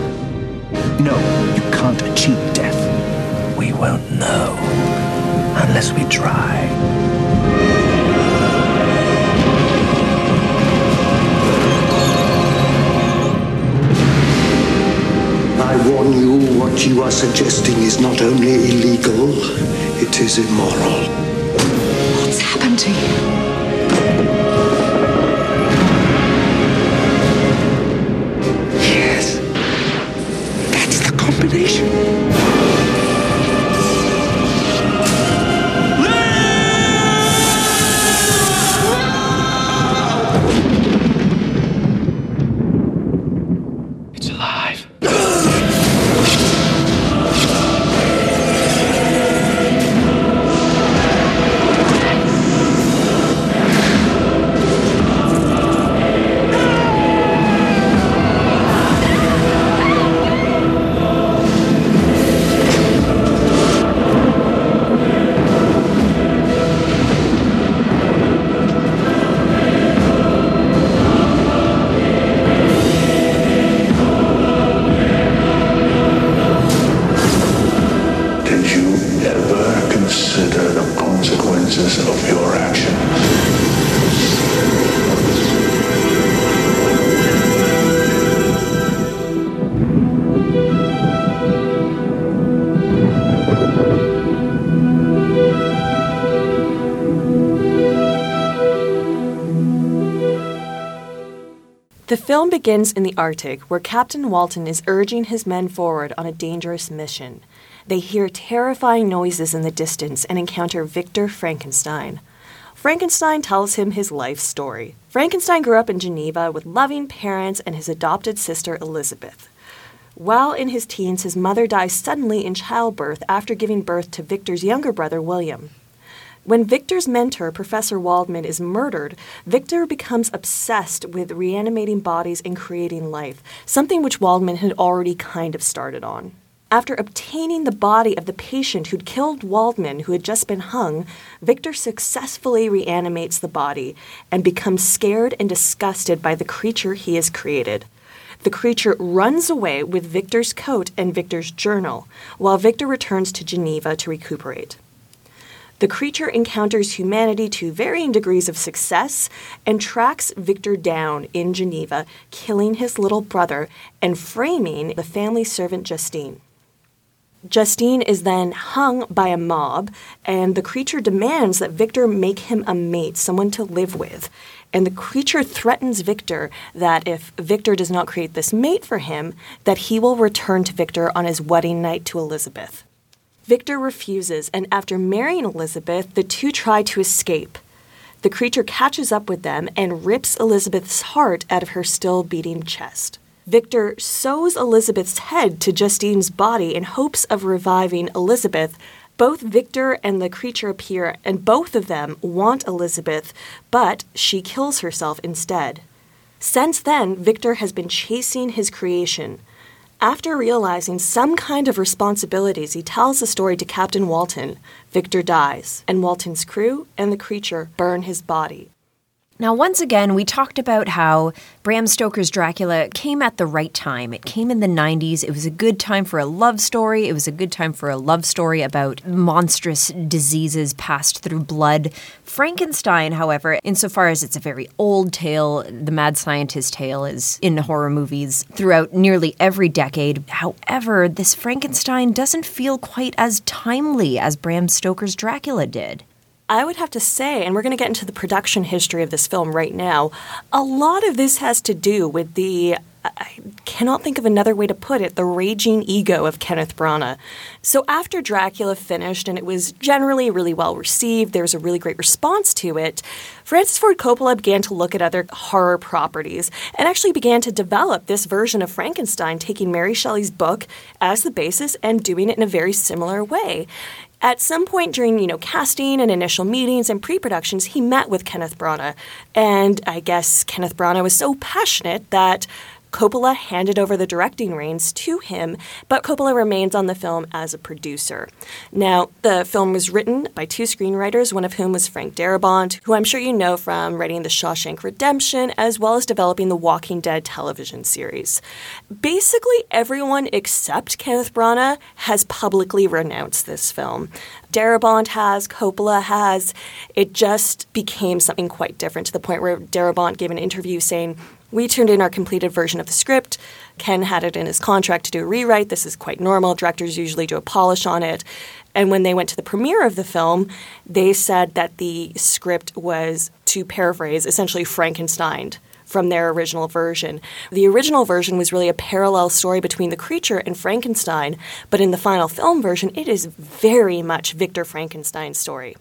No, you can't achieve death. We won't know unless we try. I warn you, what you are suggesting is not only illegal, it is immoral. What's happened to you? Yes. That's the combination. Consequences of your actions? The film begins in the Arctic, where Captain Walton is urging his men forward on a dangerous mission. They hear terrifying noises in the distance and encounter Victor Frankenstein. Frankenstein tells him his life story. Frankenstein grew up in Geneva with loving parents and his adopted sister Elizabeth. While in his teens, his mother dies suddenly in childbirth after giving birth to Victor's younger brother, William. When Victor's mentor, Professor Waldman, is murdered, Victor becomes obsessed with reanimating bodies and creating life, something which Waldman had already kind of started on. After obtaining the body of the patient who'd killed Waldman, who had just been hung, Victor successfully reanimates the body and becomes scared and disgusted by the creature he has created. The creature runs away with Victor's coat and Victor's journal, while Victor returns to Geneva to recuperate. The creature encounters humanity to varying degrees of success and tracks Victor down in Geneva, killing his little brother and framing the family servant Justine. Justine is then hung by a mob, and the creature demands that Victor make him a mate, someone to live with. And the creature threatens Victor that if Victor does not create this mate for him, that he will return to Victor on his wedding night to Elizabeth. Victor refuses, and after marrying Elizabeth, the two try to escape. The creature catches up with them and rips Elizabeth's heart out of her still beating chest. Victor sews Elizabeth's head to Justine's body in hopes of reviving Elizabeth. Both Victor and the creature appear, and both of them want Elizabeth, but she kills herself instead. Since then, Victor has been chasing his creation. After realizing some kind of responsibilities, he tells the story to Captain Walton. Victor dies, and Walton's crew and the creature burn his body. Now, once again, we talked about how Bram Stoker's Dracula came at the right time. It came in the 90s. It was a good time for a love story. It was a good time for a love story about monstrous diseases passed through blood. Frankenstein, however, insofar as it's a very old tale, the mad scientist tale is in horror movies throughout nearly every decade. However, this Frankenstein doesn't feel quite as timely as Bram Stoker's Dracula did. I would have to say, and we're going to get into the production history of this film right now, a lot of this has to do with the I cannot think of another way to put it, the raging ego of Kenneth Branagh. So after Dracula finished and it was generally really well received, there was a really great response to it, Francis Ford Coppola began to look at other horror properties and actually began to develop this version of Frankenstein, taking Mary Shelley's book as the basis and doing it in a very similar way. At some point during, you know, casting and initial meetings and pre-productions, he met with Kenneth Branagh, and I guess Kenneth Branagh was so passionate that Coppola handed over the directing reins to him, but Coppola remains on the film as a producer. Now, the film was written by two screenwriters, one of whom was Frank Darabont, who I'm sure you know from writing The Shawshank Redemption, as well as developing the Walking Dead television series. Basically, everyone except Kenneth Branagh has publicly renounced this film. Darabont has, Coppola has. It just became something quite different to the point where Darabont gave an interview saying, we turned in our completed version of the script. Ken had it in his contract to do a rewrite. This is quite normal. Directors usually do a polish on it. And when they went to the premiere of the film, they said that the script was, to paraphrase, essentially Frankenstein from their original version. The original version was really a parallel story between the creature and Frankenstein, but in the final film version, it is very much Victor Frankenstein's story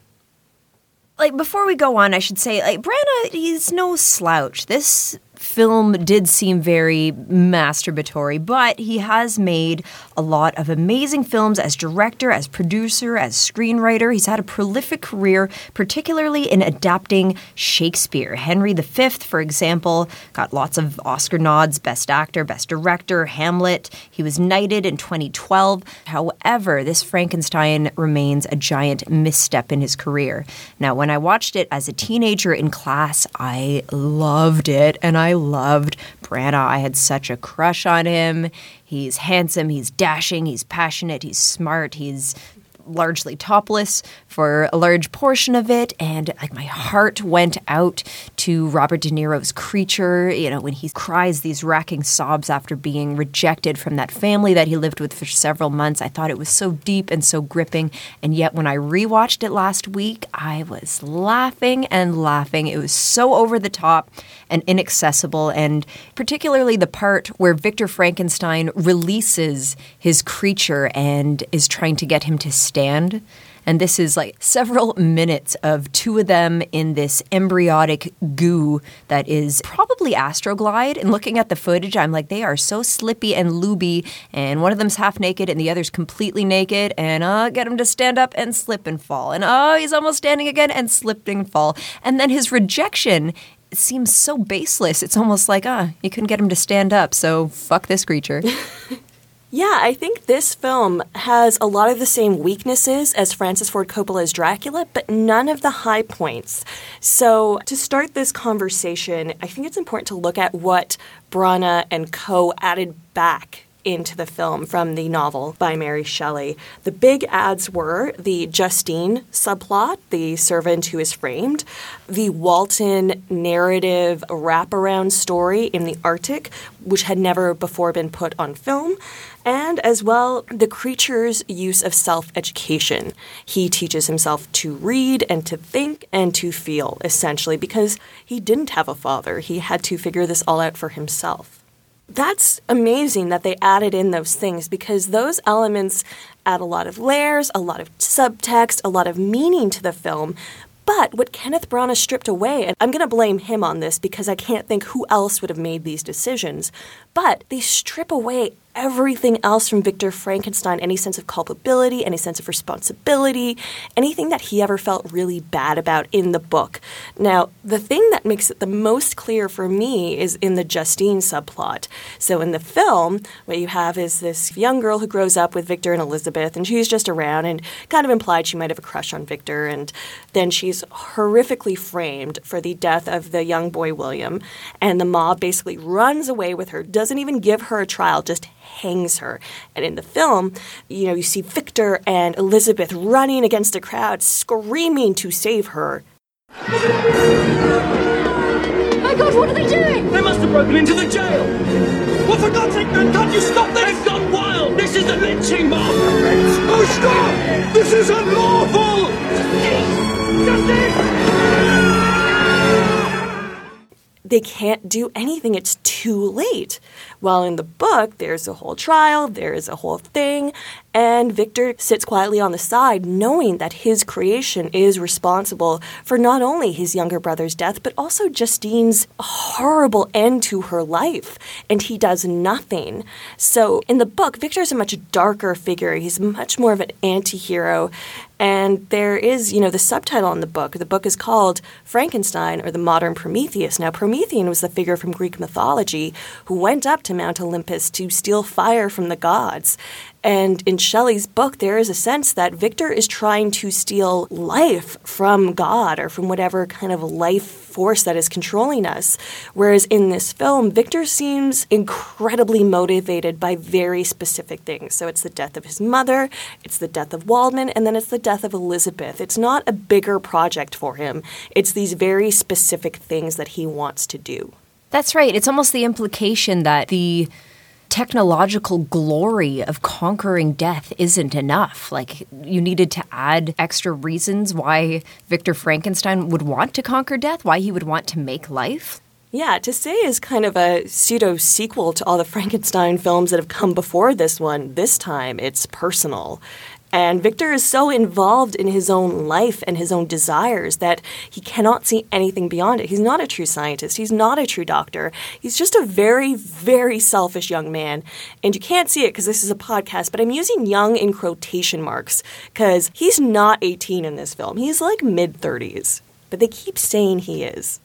like before we go on, I should say like Branagh, he's no slouch. This film did seem very masturbatory, but he has made a lot of amazing films as director, as producer, as screenwriter. He's had a prolific career, particularly in adapting Shakespeare. Henry V, for example, got lots of Oscar nods Best Actor, Best Director, Hamlet. He was knighted in 2012. However, this Frankenstein remains a giant misstep in his career. Now, when I watched it as a teenager in class, I loved it and I loved Branagh. I had such a crush on him. He's handsome, he's dashing, he's passionate, he's smart, he's largely topless for a large portion of it. And like my heart went out to Robert De Niro's creature you know when he cries these racking sobs after being rejected from that family that he lived with for several months. I thought it was so deep and so gripping. And yet when I rewatched it last week I was laughing and laughing. It was so over the top and inaccessible and particularly the part where Victor Frankenstein releases his creature and is trying to get him to stand. And this is like several minutes of two of them in this embryonic goo that is probably Astroglide. And looking at the footage, I'm like, they are so slippy and looby. And one of them's half naked and the other's completely naked. And uh, get him to stand up and slip and fall. And oh, he's almost standing again and slipping and fall. And then his rejection seems so baseless. It's almost like, ah, you couldn't get him to stand up, so fuck this creature. Yeah, I think this film has a lot of the same weaknesses as Francis Ford Coppola's Dracula, but none of the high points. So, to start this conversation, I think it's important to look at what Branagh and co added back into the film from the novel by Mary Shelley. The big ads were the Justine subplot, the servant who is framed, the Walton narrative wraparound story in the Arctic, which had never before been put on film, and as well the creature's use of self education. He teaches himself to read and to think and to feel, essentially, because he didn't have a father. He had to figure this all out for himself that's amazing that they added in those things because those elements add a lot of layers, a lot of subtext, a lot of meaning to the film. But what Kenneth Branagh stripped away, and I'm going to blame him on this because I can't think who else would have made these decisions, but they strip away everything else from Victor Frankenstein any sense of culpability, any sense of responsibility, anything that he ever felt really bad about in the book. Now, the thing that makes it the most clear for me is in the Justine subplot. So, in the film, what you have is this young girl who grows up with Victor and Elizabeth, and she's just around and kind of implied she might have a crush on Victor, and then she's horrifically framed for the death of the young boy William, and the mob basically runs away with her, doesn't even give her a trial, just hangs her. And in the film, you know, you see Victor and Elizabeth running against a crowd, screaming to save her. My God, what are they doing? They must have broken into the jail. Well, for God's sake, man, can't you stop this? They've gone wild. This is a lynching mob. Oh, stop! This is unlawful! They can't do anything. It's too too late. While in the book, there's a whole trial, there is a whole thing, and Victor sits quietly on the side, knowing that his creation is responsible for not only his younger brother's death, but also Justine's horrible end to her life. And he does nothing. So in the book, Victor is a much darker figure. He's much more of an anti hero. And there is, you know, the subtitle in the book. The book is called Frankenstein or the Modern Prometheus. Now, Promethean was the figure from Greek mythology who went up to Mount Olympus to steal fire from the gods. And in Shelley's book, there is a sense that Victor is trying to steal life from God or from whatever kind of life force that is controlling us. Whereas in this film, Victor seems incredibly motivated by very specific things. So it's the death of his mother, it's the death of Waldman, and then it's the death of Elizabeth. It's not a bigger project for him, it's these very specific things that he wants to do. That's right. It's almost the implication that the technological glory of conquering death isn't enough. Like, you needed to add extra reasons why Victor Frankenstein would want to conquer death, why he would want to make life. Yeah, to say is kind of a pseudo sequel to all the Frankenstein films that have come before this one. This time it's personal. And Victor is so involved in his own life and his own desires that he cannot see anything beyond it. He's not a true scientist. He's not a true doctor. He's just a very, very selfish young man. And you can't see it because this is a podcast, but I'm using young in quotation marks because he's not 18 in this film. He's like mid 30s, but they keep saying he is.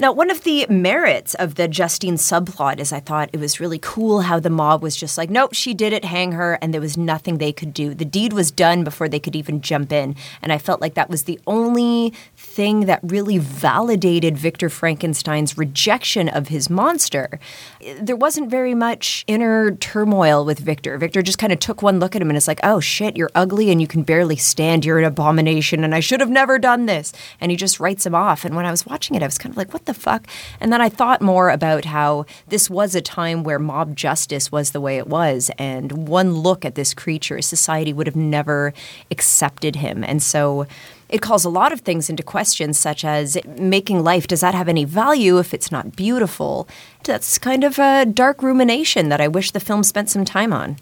Now, one of the merits of the Justine subplot is I thought it was really cool how the mob was just like, nope, she did it, hang her, and there was nothing they could do. The deed was done before they could even jump in. And I felt like that was the only thing that really validated Victor Frankenstein's rejection of his monster. There wasn't very much inner turmoil with Victor. Victor just kind of took one look at him and it's like, oh shit, you're ugly and you can barely stand. You're an abomination and I should have never done this. And he just writes him off. And when I was watching it, I was kind of like, what the fuck? And then I thought more about how this was a time where mob justice was the way it was. And one look at this creature, society would have never accepted him. And so it calls a lot of things into question, such as making life, does that have any value if it's not beautiful? That's kind of a dark rumination that I wish the film spent some time on.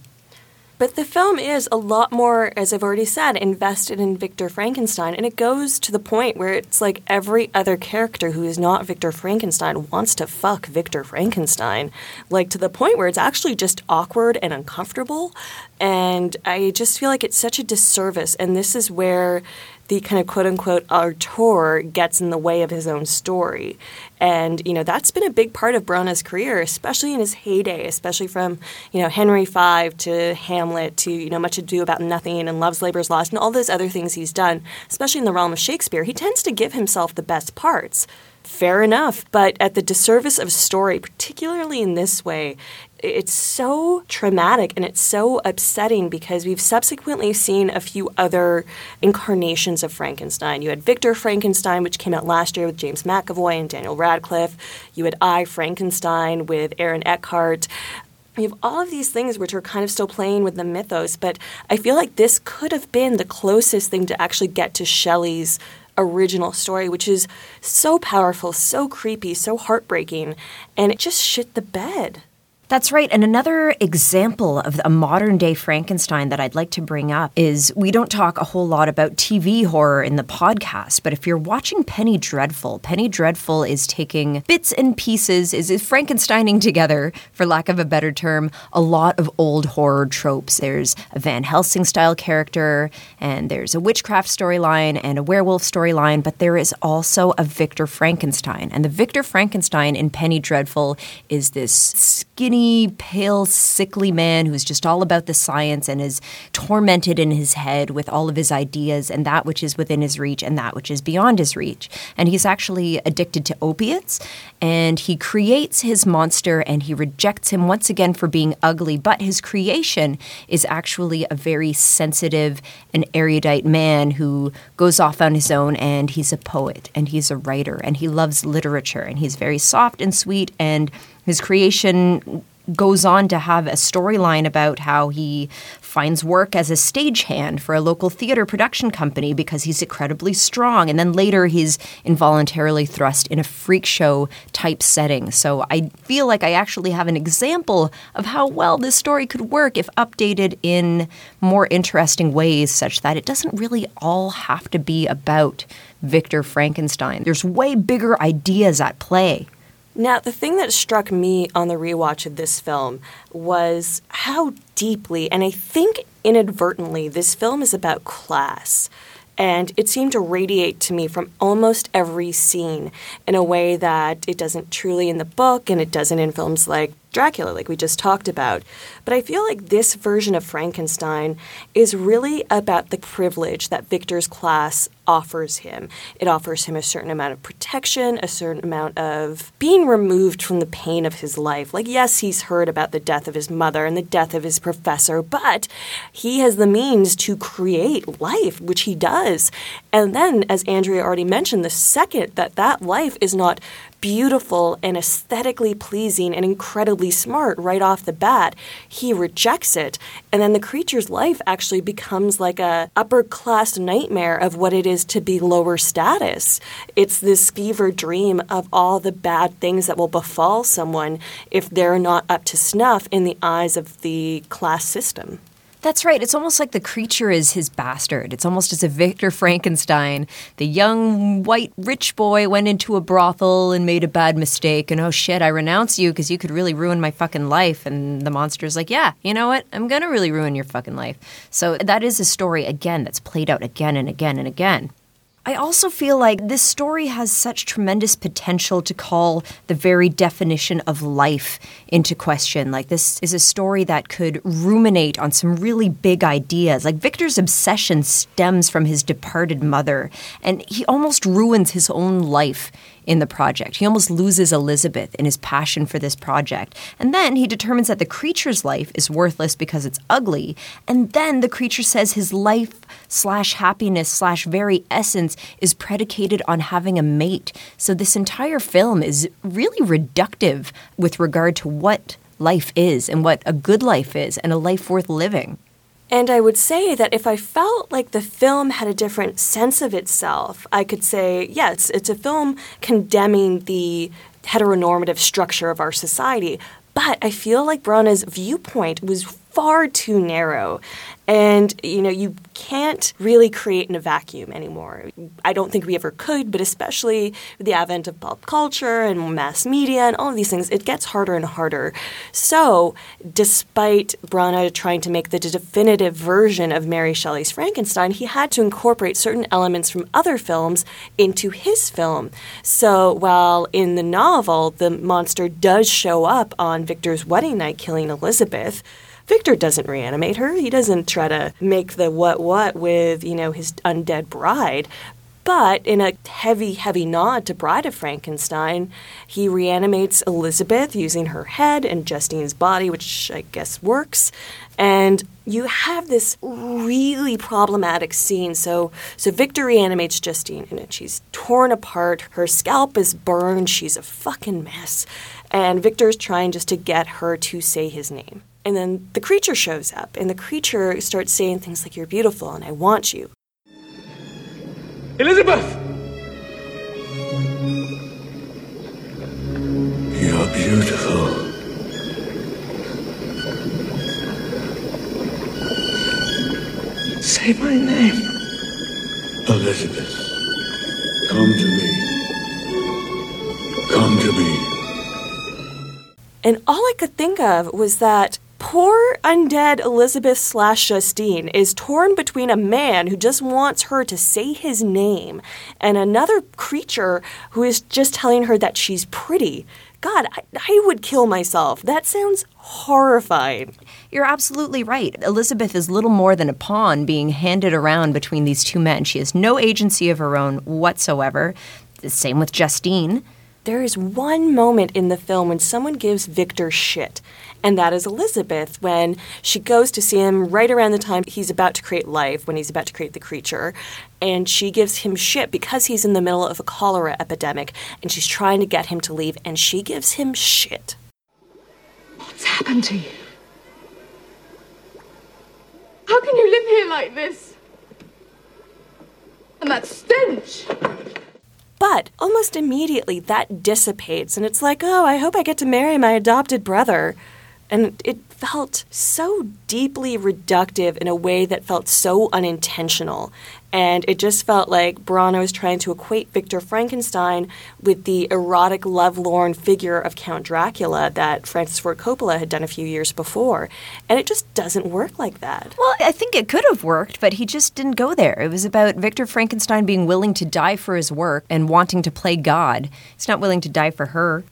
But the film is a lot more, as I've already said, invested in Victor Frankenstein. And it goes to the point where it's like every other character who is not Victor Frankenstein wants to fuck Victor Frankenstein. Like to the point where it's actually just awkward and uncomfortable. And I just feel like it's such a disservice. And this is where the kind of quote unquote auteur gets in the way of his own story. And, you know, that's been a big part of Branagh's career, especially in his heyday, especially from, you know, Henry V to Hamlet to, you know, Much Ado About Nothing and Love's Labour's Lost and all those other things he's done, especially in the realm of Shakespeare. He tends to give himself the best parts. Fair enough, but at the disservice of story, particularly in this way, it's so traumatic and it's so upsetting because we've subsequently seen a few other incarnations of Frankenstein. You had Victor Frankenstein, which came out last year with James McAvoy and Daniel Radcliffe. You had I Frankenstein with Aaron Eckhart. You have all of these things which are kind of still playing with the mythos, but I feel like this could have been the closest thing to actually get to Shelley's original story, which is so powerful, so creepy, so heartbreaking, and it just shit the bed. That's right. And another example of a modern day Frankenstein that I'd like to bring up is we don't talk a whole lot about TV horror in the podcast, but if you're watching Penny Dreadful, Penny Dreadful is taking bits and pieces, is Frankensteining together, for lack of a better term, a lot of old horror tropes. There's a Van Helsing style character, and there's a witchcraft storyline and a werewolf storyline, but there is also a Victor Frankenstein. And the Victor Frankenstein in Penny Dreadful is this skinny, pale, sickly man who's just all about the science and is tormented in his head with all of his ideas and that which is within his reach and that which is beyond his reach. And he's actually addicted to opiates and he creates his monster and he rejects him once again for being ugly. But his creation is actually a very sensitive and erudite man who goes off on his own and he's a poet and he's a writer and he loves literature and he's very soft and sweet and his creation goes on to have a storyline about how he finds work as a stagehand for a local theater production company because he's incredibly strong. And then later he's involuntarily thrust in a freak show type setting. So I feel like I actually have an example of how well this story could work if updated in more interesting ways, such that it doesn't really all have to be about Victor Frankenstein. There's way bigger ideas at play. Now, the thing that struck me on the rewatch of this film was how deeply, and I think inadvertently, this film is about class. And it seemed to radiate to me from almost every scene in a way that it doesn't truly in the book and it doesn't in films like Dracula, like we just talked about. But I feel like this version of Frankenstein is really about the privilege that Victor's class offers him. It offers him a certain amount of protection, a certain amount of being removed from the pain of his life. Like, yes, he's heard about the death of his mother and the death of his professor, but he has the means to create life, which he does. And then, as Andrea already mentioned, the second that that life is not beautiful and aesthetically pleasing and incredibly smart right off the bat, he rejects it. And then the creature's life actually becomes like a upper class nightmare of what it is to be lower status. It's this fever dream of all the bad things that will befall someone if they're not up to snuff in the eyes of the class system. That's right. It's almost like the creature is his bastard. It's almost as if Victor Frankenstein, the young white rich boy, went into a brothel and made a bad mistake. And oh shit, I renounce you because you could really ruin my fucking life. And the monster's like, yeah, you know what? I'm going to really ruin your fucking life. So that is a story, again, that's played out again and again and again. I also feel like this story has such tremendous potential to call the very definition of life into question. Like, this is a story that could ruminate on some really big ideas. Like, Victor's obsession stems from his departed mother, and he almost ruins his own life in the project. He almost loses Elizabeth in his passion for this project. And then he determines that the creature's life is worthless because it's ugly. And then the creature says his life slash happiness slash very essence is predicated on having a mate. So this entire film is really reductive with regard to what life is and what a good life is and a life worth living. And I would say that if I felt like the film had a different sense of itself, I could say, yes, it's a film condemning the heteronormative structure of our society. But I feel like Branagh's viewpoint was far too narrow. And, you know, you can't really create in a vacuum anymore. I don't think we ever could, but especially with the advent of pop culture and mass media and all of these things, it gets harder and harder. So, despite Branagh trying to make the definitive version of Mary Shelley's Frankenstein, he had to incorporate certain elements from other films into his film. So, while in the novel, the monster does show up on Victor's wedding night killing Elizabeth, Victor doesn't reanimate her. He doesn't try to make the what what with, you know, his undead bride. But in a heavy, heavy nod to Bride of Frankenstein, he reanimates Elizabeth using her head and Justine's body, which I guess works. And you have this really problematic scene. So, so Victor reanimates Justine, and she's torn apart. Her scalp is burned. She's a fucking mess. And Victor's trying just to get her to say his name. And then the creature shows up, and the creature starts saying things like, You're beautiful, and I want you. Elizabeth! You're beautiful. Say my name. Elizabeth, come to me. Come to me. And all I could think of was that poor undead Elizabeth slash Justine is torn between a man who just wants her to say his name and another creature who is just telling her that she's pretty. God, I, I would kill myself. That sounds horrifying. You're absolutely right. Elizabeth is little more than a pawn being handed around between these two men. She has no agency of her own whatsoever. The same with Justine. There is one moment in the film when someone gives Victor shit, and that is Elizabeth when she goes to see him right around the time he's about to create life, when he's about to create the creature, and she gives him shit because he's in the middle of a cholera epidemic, and she's trying to get him to leave, and she gives him shit. What's happened to you? How can you live here like this? And that stench! But almost immediately that dissipates, and it's like, oh, I hope I get to marry my adopted brother. And it felt so deeply reductive in a way that felt so unintentional. And it just felt like Branagh was trying to equate Victor Frankenstein with the erotic, lovelorn figure of Count Dracula that Francis Ford Coppola had done a few years before. And it just doesn't work like that. Well, I think it could have worked, but he just didn't go there. It was about Victor Frankenstein being willing to die for his work and wanting to play God. He's not willing to die for her.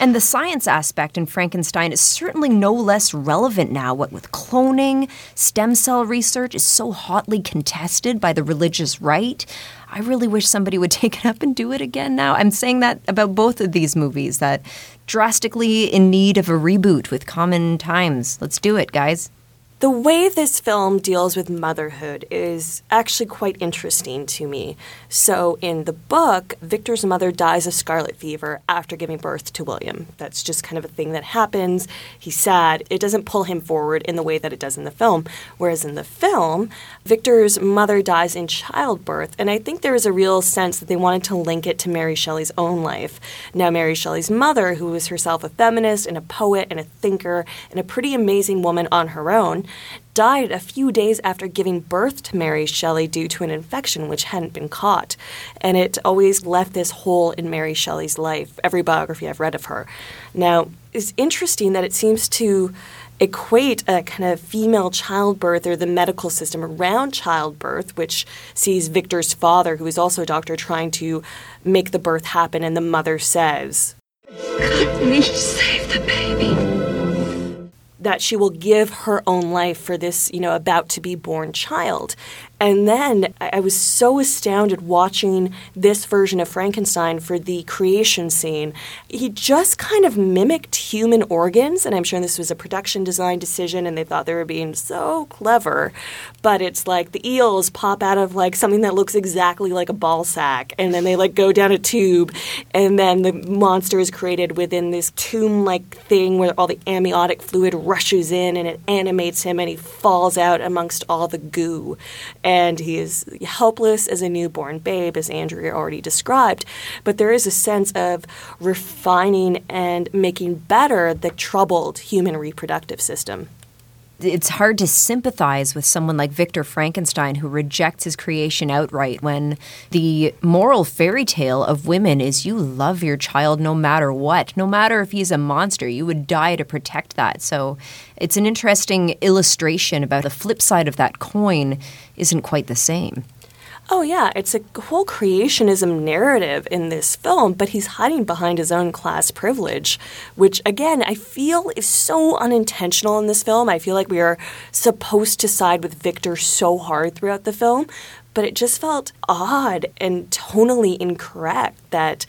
And the science aspect in Frankenstein is certainly no less relevant now. What with cloning, stem cell research is so hotly contested by the religious right. I really wish somebody would take it up and do it again now. I'm saying that about both of these movies that drastically in need of a reboot with common times. Let's do it, guys. The way this film deals with motherhood is actually quite interesting to me. So, in the book, Victor's mother dies of scarlet fever after giving birth to William. That's just kind of a thing that happens. He's sad. It doesn't pull him forward in the way that it does in the film. Whereas in the film, Victor's mother dies in childbirth, and I think there is a real sense that they wanted to link it to Mary Shelley's own life. Now, Mary Shelley's mother, who was herself a feminist and a poet and a thinker and a pretty amazing woman on her own, died a few days after giving birth to Mary Shelley due to an infection which hadn't been caught. And it always left this hole in Mary Shelley's life, every biography I've read of her. Now, it's interesting that it seems to equate a kind of female childbirth or the medical system around childbirth, which sees Victor's father, who is also a doctor, trying to make the birth happen, and the mother says, Please save the baby that she will give her own life for this, you know, about to be born child. And then I was so astounded watching this version of Frankenstein for the creation scene. He just kind of mimicked human organs, and I'm sure this was a production design decision and they thought they were being so clever. But it's like the eels pop out of like something that looks exactly like a ball sack, and then they like go down a tube, and then the monster is created within this tomb like thing where all the amniotic fluid rushes in and it animates him and he falls out amongst all the goo and he is helpless as a newborn babe, as Andrea already described. But there is a sense of refining and making better the troubled human reproductive system it's hard to sympathize with someone like Victor Frankenstein who rejects his creation outright when the moral fairy tale of women is you love your child no matter what. No matter if he's a monster, you would die to protect that. So it's an interesting illustration about the flip side of that coin isn't quite the same. Oh, yeah, it's a whole creationism narrative in this film, but he's hiding behind his own class privilege, which, again, I feel is so unintentional in this film. I feel like we are supposed to side with Victor so hard throughout the film, but it just felt odd and tonally incorrect that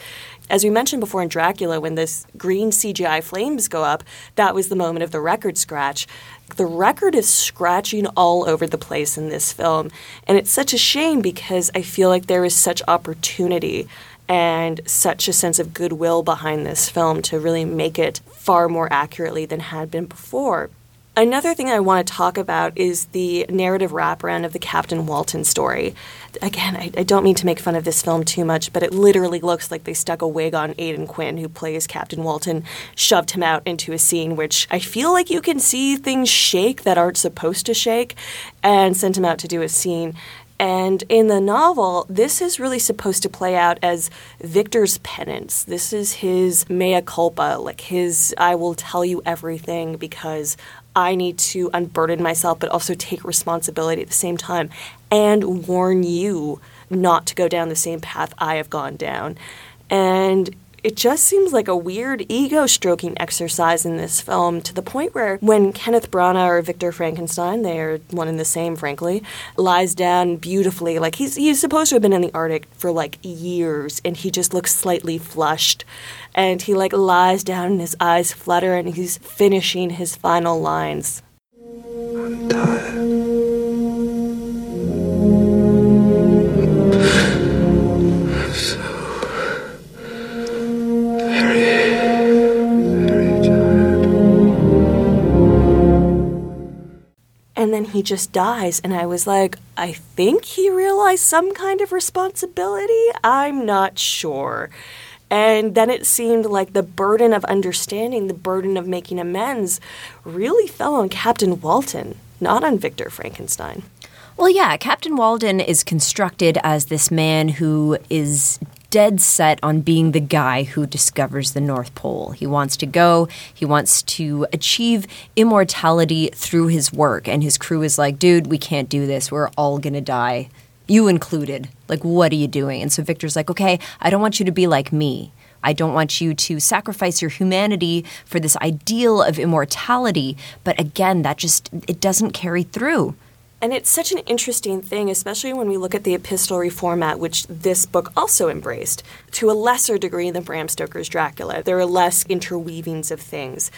as we mentioned before in Dracula, when this green CGI flames go up, that was the moment of the record scratch. The record is scratching all over the place in this film. And it's such a shame because I feel like there is such opportunity and such a sense of goodwill behind this film to really make it far more accurately than had been before. Another thing I want to talk about is the narrative wraparound of the Captain Walton story. Again, I, I, don't mean to make fun of this film too much, but it literally looks like they stuck a wig on Aidan Quinn, who plays Captain Walton, shoved him out into a scene which I feel like you can see things shake that aren't supposed to shake, and sent him out to do a scene. And in the novel, this is really supposed to play out as Victor's penance. This is his mea culpa, like his I will tell you everything because I need to unburden myself, but also take responsibility at the same time and warn you not to go down the same path I have gone down. And it just seems like a weird ego stroking exercise in this film to the point where when Kenneth Branagh or Victor Frankenstein, they are one and the same, frankly, lies down beautifully. Like he's he's supposed to have been in the Arctic for like years, and he just looks slightly flushed, and he like lies down and his eyes flutter, and he's finishing his final lines. I'm tired. And then he just dies. And I was like, I think he realized some kind of responsibility. I'm not sure. And then it seemed like the burden of understanding, the burden of making amends, really fell on Captain Walton, not on Victor Frankenstein. Well, yeah, Captain Walton is constructed as this man who is dead set on being the guy who discovers the North Pole. He wants to go, he wants to achieve immortality through his work, and his crew is like, dude, we can't do this. We're all gonna die. You included. Like, what are you doing? And so Victor's like, okay, I don't want you to be like me. I don't want you to sacrifice your humanity for this ideal of immortality. But again, that just, it doesn't carry through. And it's such an interesting thing, especially when we look at the epistolary format, which this book also embraced, to a lesser degree than Bram Stoker's Dracula. There are less interweavings of things.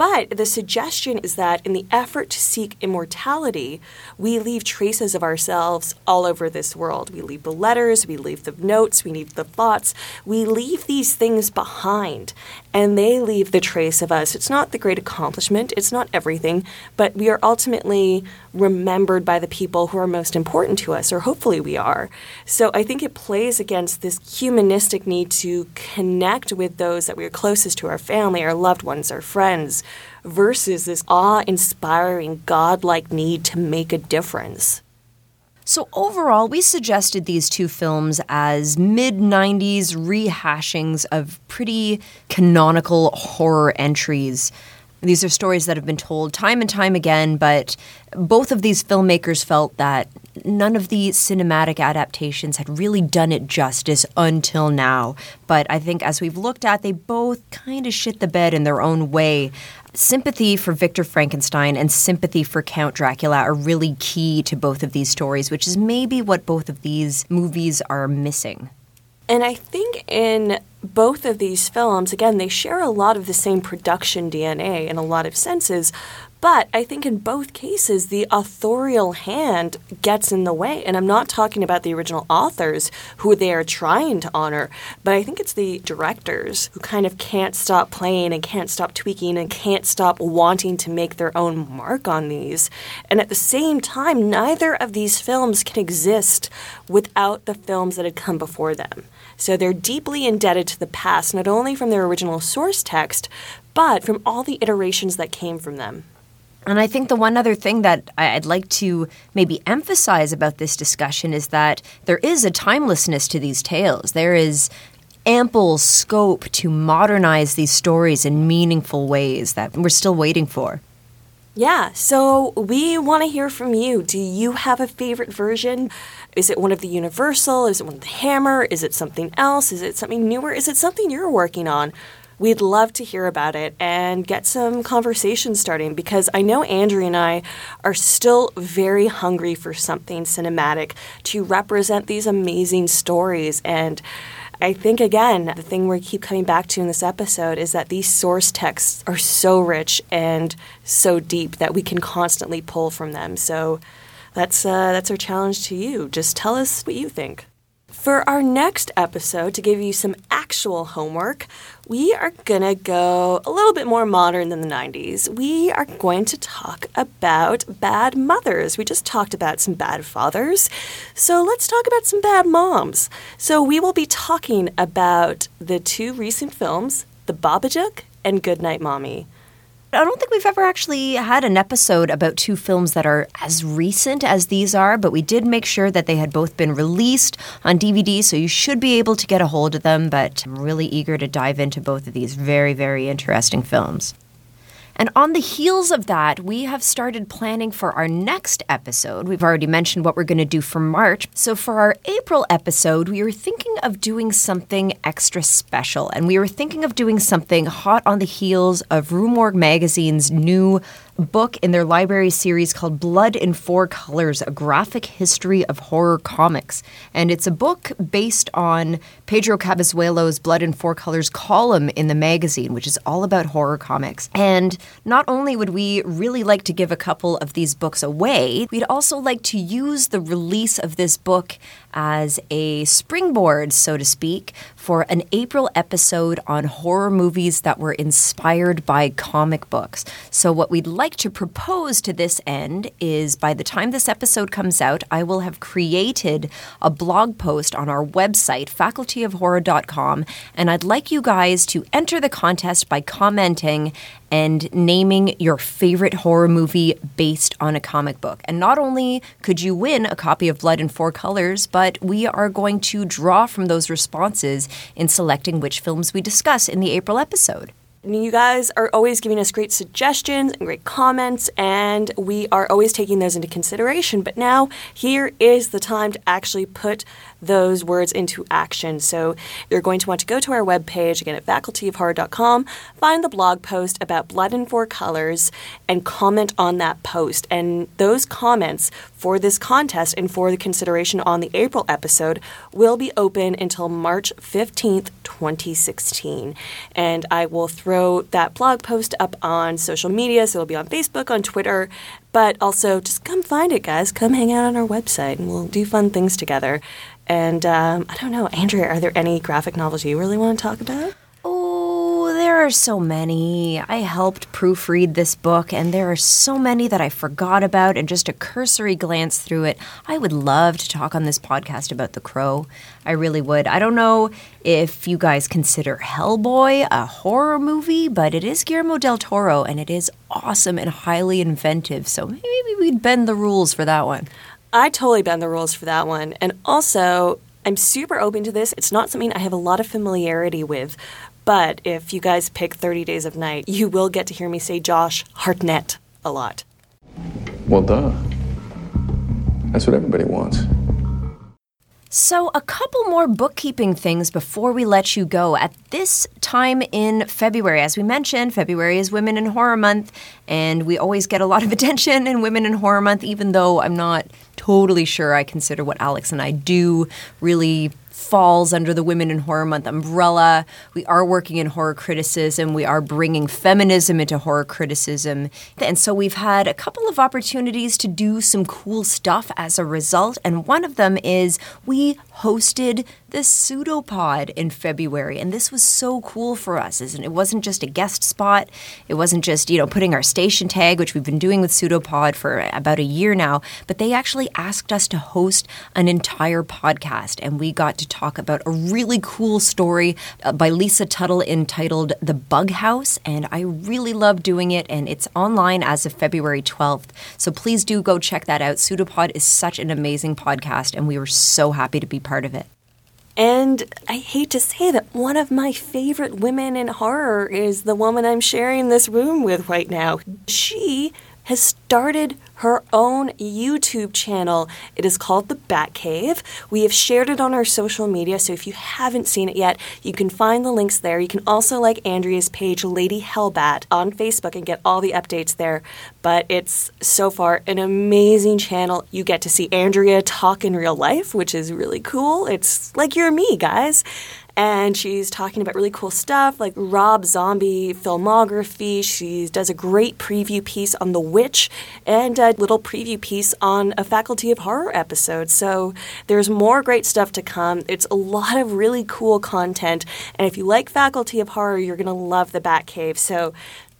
But the suggestion is that in the effort to seek immortality, we leave traces of ourselves all over this world. We leave the letters, we leave the notes, we leave the thoughts. We leave these things behind, and they leave the trace of us. It's not the great accomplishment, it's not everything, but we are ultimately remembered by the people who are most important to us, or hopefully we are. So I think it plays against this humanistic need to connect with those that we are closest to our family, our loved ones, our friends versus this awe inspiring, godlike need to make a difference. So, overall, we suggested these two films as mid 90s rehashings of pretty canonical horror entries. These are stories that have been told time and time again, but both of these filmmakers felt that none of the cinematic adaptations had really done it justice until now. But I think as we've looked at, they both kind of shit the bed in their own way. Sympathy for Victor Frankenstein and sympathy for Count Dracula are really key to both of these stories, which is maybe what both of these movies are missing. And I think in both of these films, again, they share a lot of the same production DNA in a lot of senses, but I think in both cases, the authorial hand gets in the way. And I'm not talking about the original authors who they are trying to honor, but I think it's the directors who kind of can't stop playing and can't stop tweaking and can't stop wanting to make their own mark on these. And at the same time, neither of these films can exist without the films that had come before them. So they're deeply indebted to the past, not only from their original source text, but from all the iterations that came from them. And I think the one other thing that I'd like to maybe emphasize about this discussion is that there is a timelessness to these tales. There is ample scope to modernize these stories in meaningful ways that we're still waiting for. Yeah, so we want to hear from you. Do you have a favorite version? Is it one of the Universal? Is it one of the Hammer? Is it something else? Is it something newer? Is it something you're working on? We'd love to hear about it and get some conversation starting because I know Andrea and I are still very hungry for something cinematic to represent these amazing stories. And I think, again, the thing we keep coming back to in this episode is that these source texts are so rich and so deep that we can constantly pull from them. So that's, uh, that's our challenge to you. Just tell us what you think. For our next episode, to give you some actual homework, we are going to go a little bit more modern than the 90s. We are going to talk about bad mothers. We just talked about some bad fathers. So let's talk about some bad moms. So we will be talking about the two recent films, The Babadook and Goodnight Mommy. I don't think we've ever actually had an episode about two films that are as recent as these are, but we did make sure that they had both been released on DVD, so you should be able to get a hold of them. But I'm really eager to dive into both of these very, very interesting films. And on the heels of that, we have started planning for our next episode. We've already mentioned what we're going to do for March. So for our April episode, we were thinking of doing something extra special. And we were thinking of doing something hot on the heels of Rue Morgue Magazine's new book in their library series called Blood in Four Colors A Graphic History of Horror Comics. And it's a book based on Pedro Cabezuelo's Blood in Four Colors column in the magazine, which is all about horror comics. And not only would we really like to give a couple of these books away, we'd also like to use the release of this book as a springboard, so to speak, for an April episode on horror movies that were inspired by comic books. So, what we'd like like to propose to this end is by the time this episode comes out, I will have created a blog post on our website, facultyofhorror.com, and I'd like you guys to enter the contest by commenting and naming your favorite horror movie based on a comic book. And not only could you win a copy of Blood in Four Colors, but we are going to draw from those responses in selecting which films we discuss in the April episode. You guys are always giving us great suggestions and great comments, and we are always taking those into consideration. But now, here is the time to actually put those words into action. So, you're going to want to go to our webpage, again at facultyofhorror.com, find the blog post about Blood in Four Colors, and comment on that post. And those comments for this contest and for the consideration on the April episode will be open until March 15th, 2016. And I will throw that blog post up on social media, so it'll be on Facebook, on Twitter, but also just come find it, guys. Come hang out on our website and we'll do fun things together. And um, I don't know, Andrea, are there any graphic novels you really want to talk about? Oh, there are so many. I helped proofread this book, and there are so many that I forgot about, and just a cursory glance through it. I would love to talk on this podcast about The Crow. I really would. I don't know if you guys consider Hellboy a horror movie, but it is Guillermo del Toro, and it is awesome and highly inventive, so maybe we'd bend the rules for that one. I totally bend the rules for that one. And also, I'm super open to this. It's not something I have a lot of familiarity with. But if you guys pick 30 Days of Night, you will get to hear me say Josh Hartnett a lot. Well, duh. That's what everybody wants. So, a couple more bookkeeping things before we let you go. At this time in February, as we mentioned, February is Women in Horror Month, and we always get a lot of attention in Women in Horror Month, even though I'm not totally sure I consider what Alex and I do really falls under the Women in Horror Month umbrella. We are working in horror criticism. We are bringing feminism into horror criticism. And so we've had a couple of opportunities to do some cool stuff as a result. And one of them is we hosted the Pseudopod in February. And this was so cool for us. Isn't it? wasn't just a guest spot. It wasn't just, you know, putting our station tag, which we've been doing with Pseudopod for about a year now, but they actually asked us to host an entire podcast. And we got to talk about a really cool story uh, by Lisa Tuttle entitled The Bug House. And I really love doing it. And it's online as of February 12th. So please do go check that out. Pseudopod is such an amazing podcast, and we were so happy to be part of it. And I hate to say that one of my favorite women in horror is the woman I'm sharing this room with right now. She has started her own YouTube channel. It is called The Bat Cave. We have shared it on our social media, so if you haven't seen it yet, you can find the links there. You can also like Andrea's page, Lady Hellbat, on Facebook and get all the updates there. But it's so far an amazing channel. You get to see Andrea talk in real life, which is really cool. It's like you're me, guys and she's talking about really cool stuff like Rob Zombie filmography. She does a great preview piece on The Witch and a little preview piece on a Faculty of Horror episode. So there's more great stuff to come. It's a lot of really cool content, and if you like Faculty of Horror, you're going to love the Batcave. So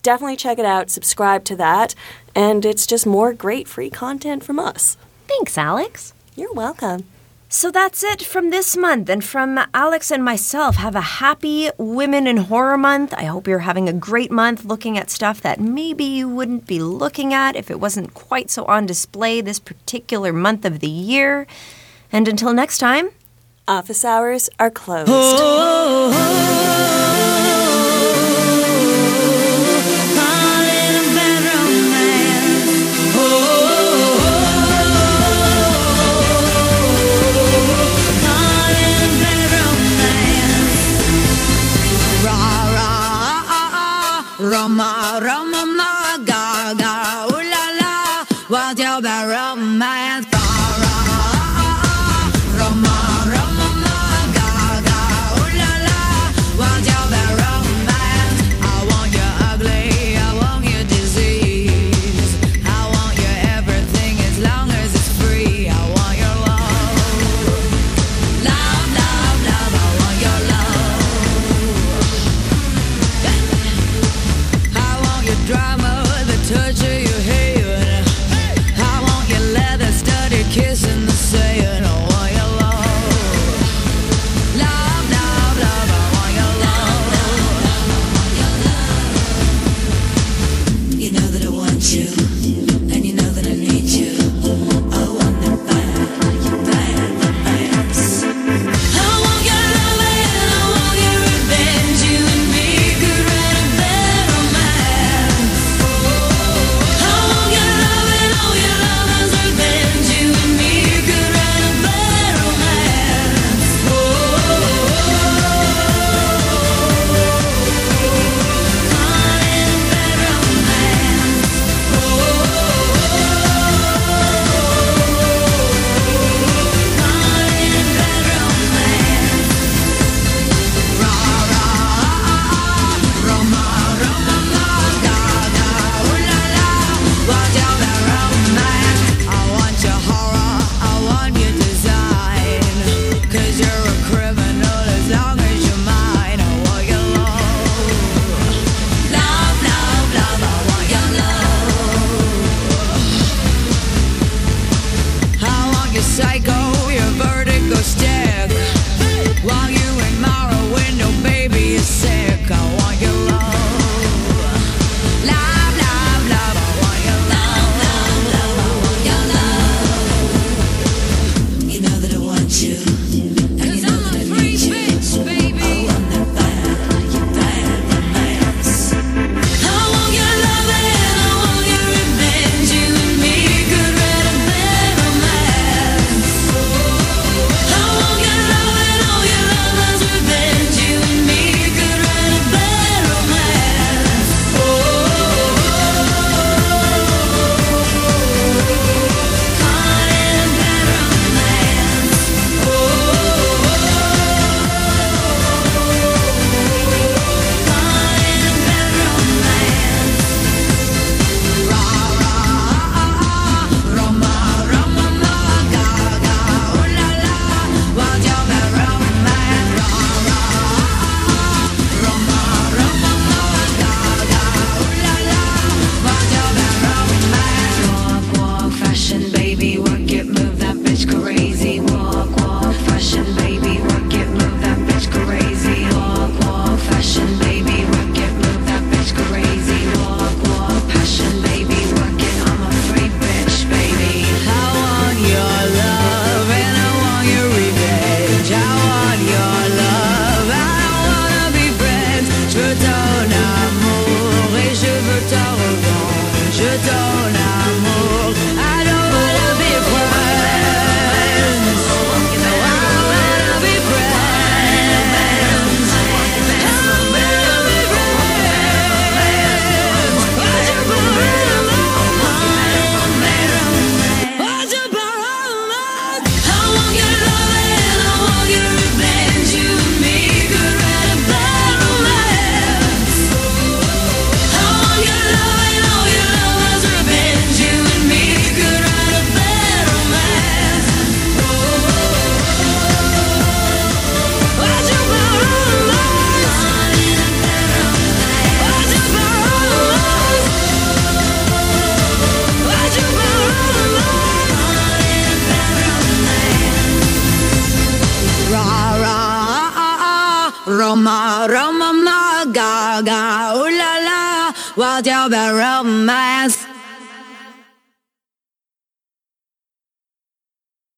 definitely check it out, subscribe to that, and it's just more great free content from us. Thanks, Alex. You're welcome. So that's it from this month. And from Alex and myself, have a happy Women in Horror Month. I hope you're having a great month looking at stuff that maybe you wouldn't be looking at if it wasn't quite so on display this particular month of the year. And until next time, office hours are closed. Oh, oh, oh.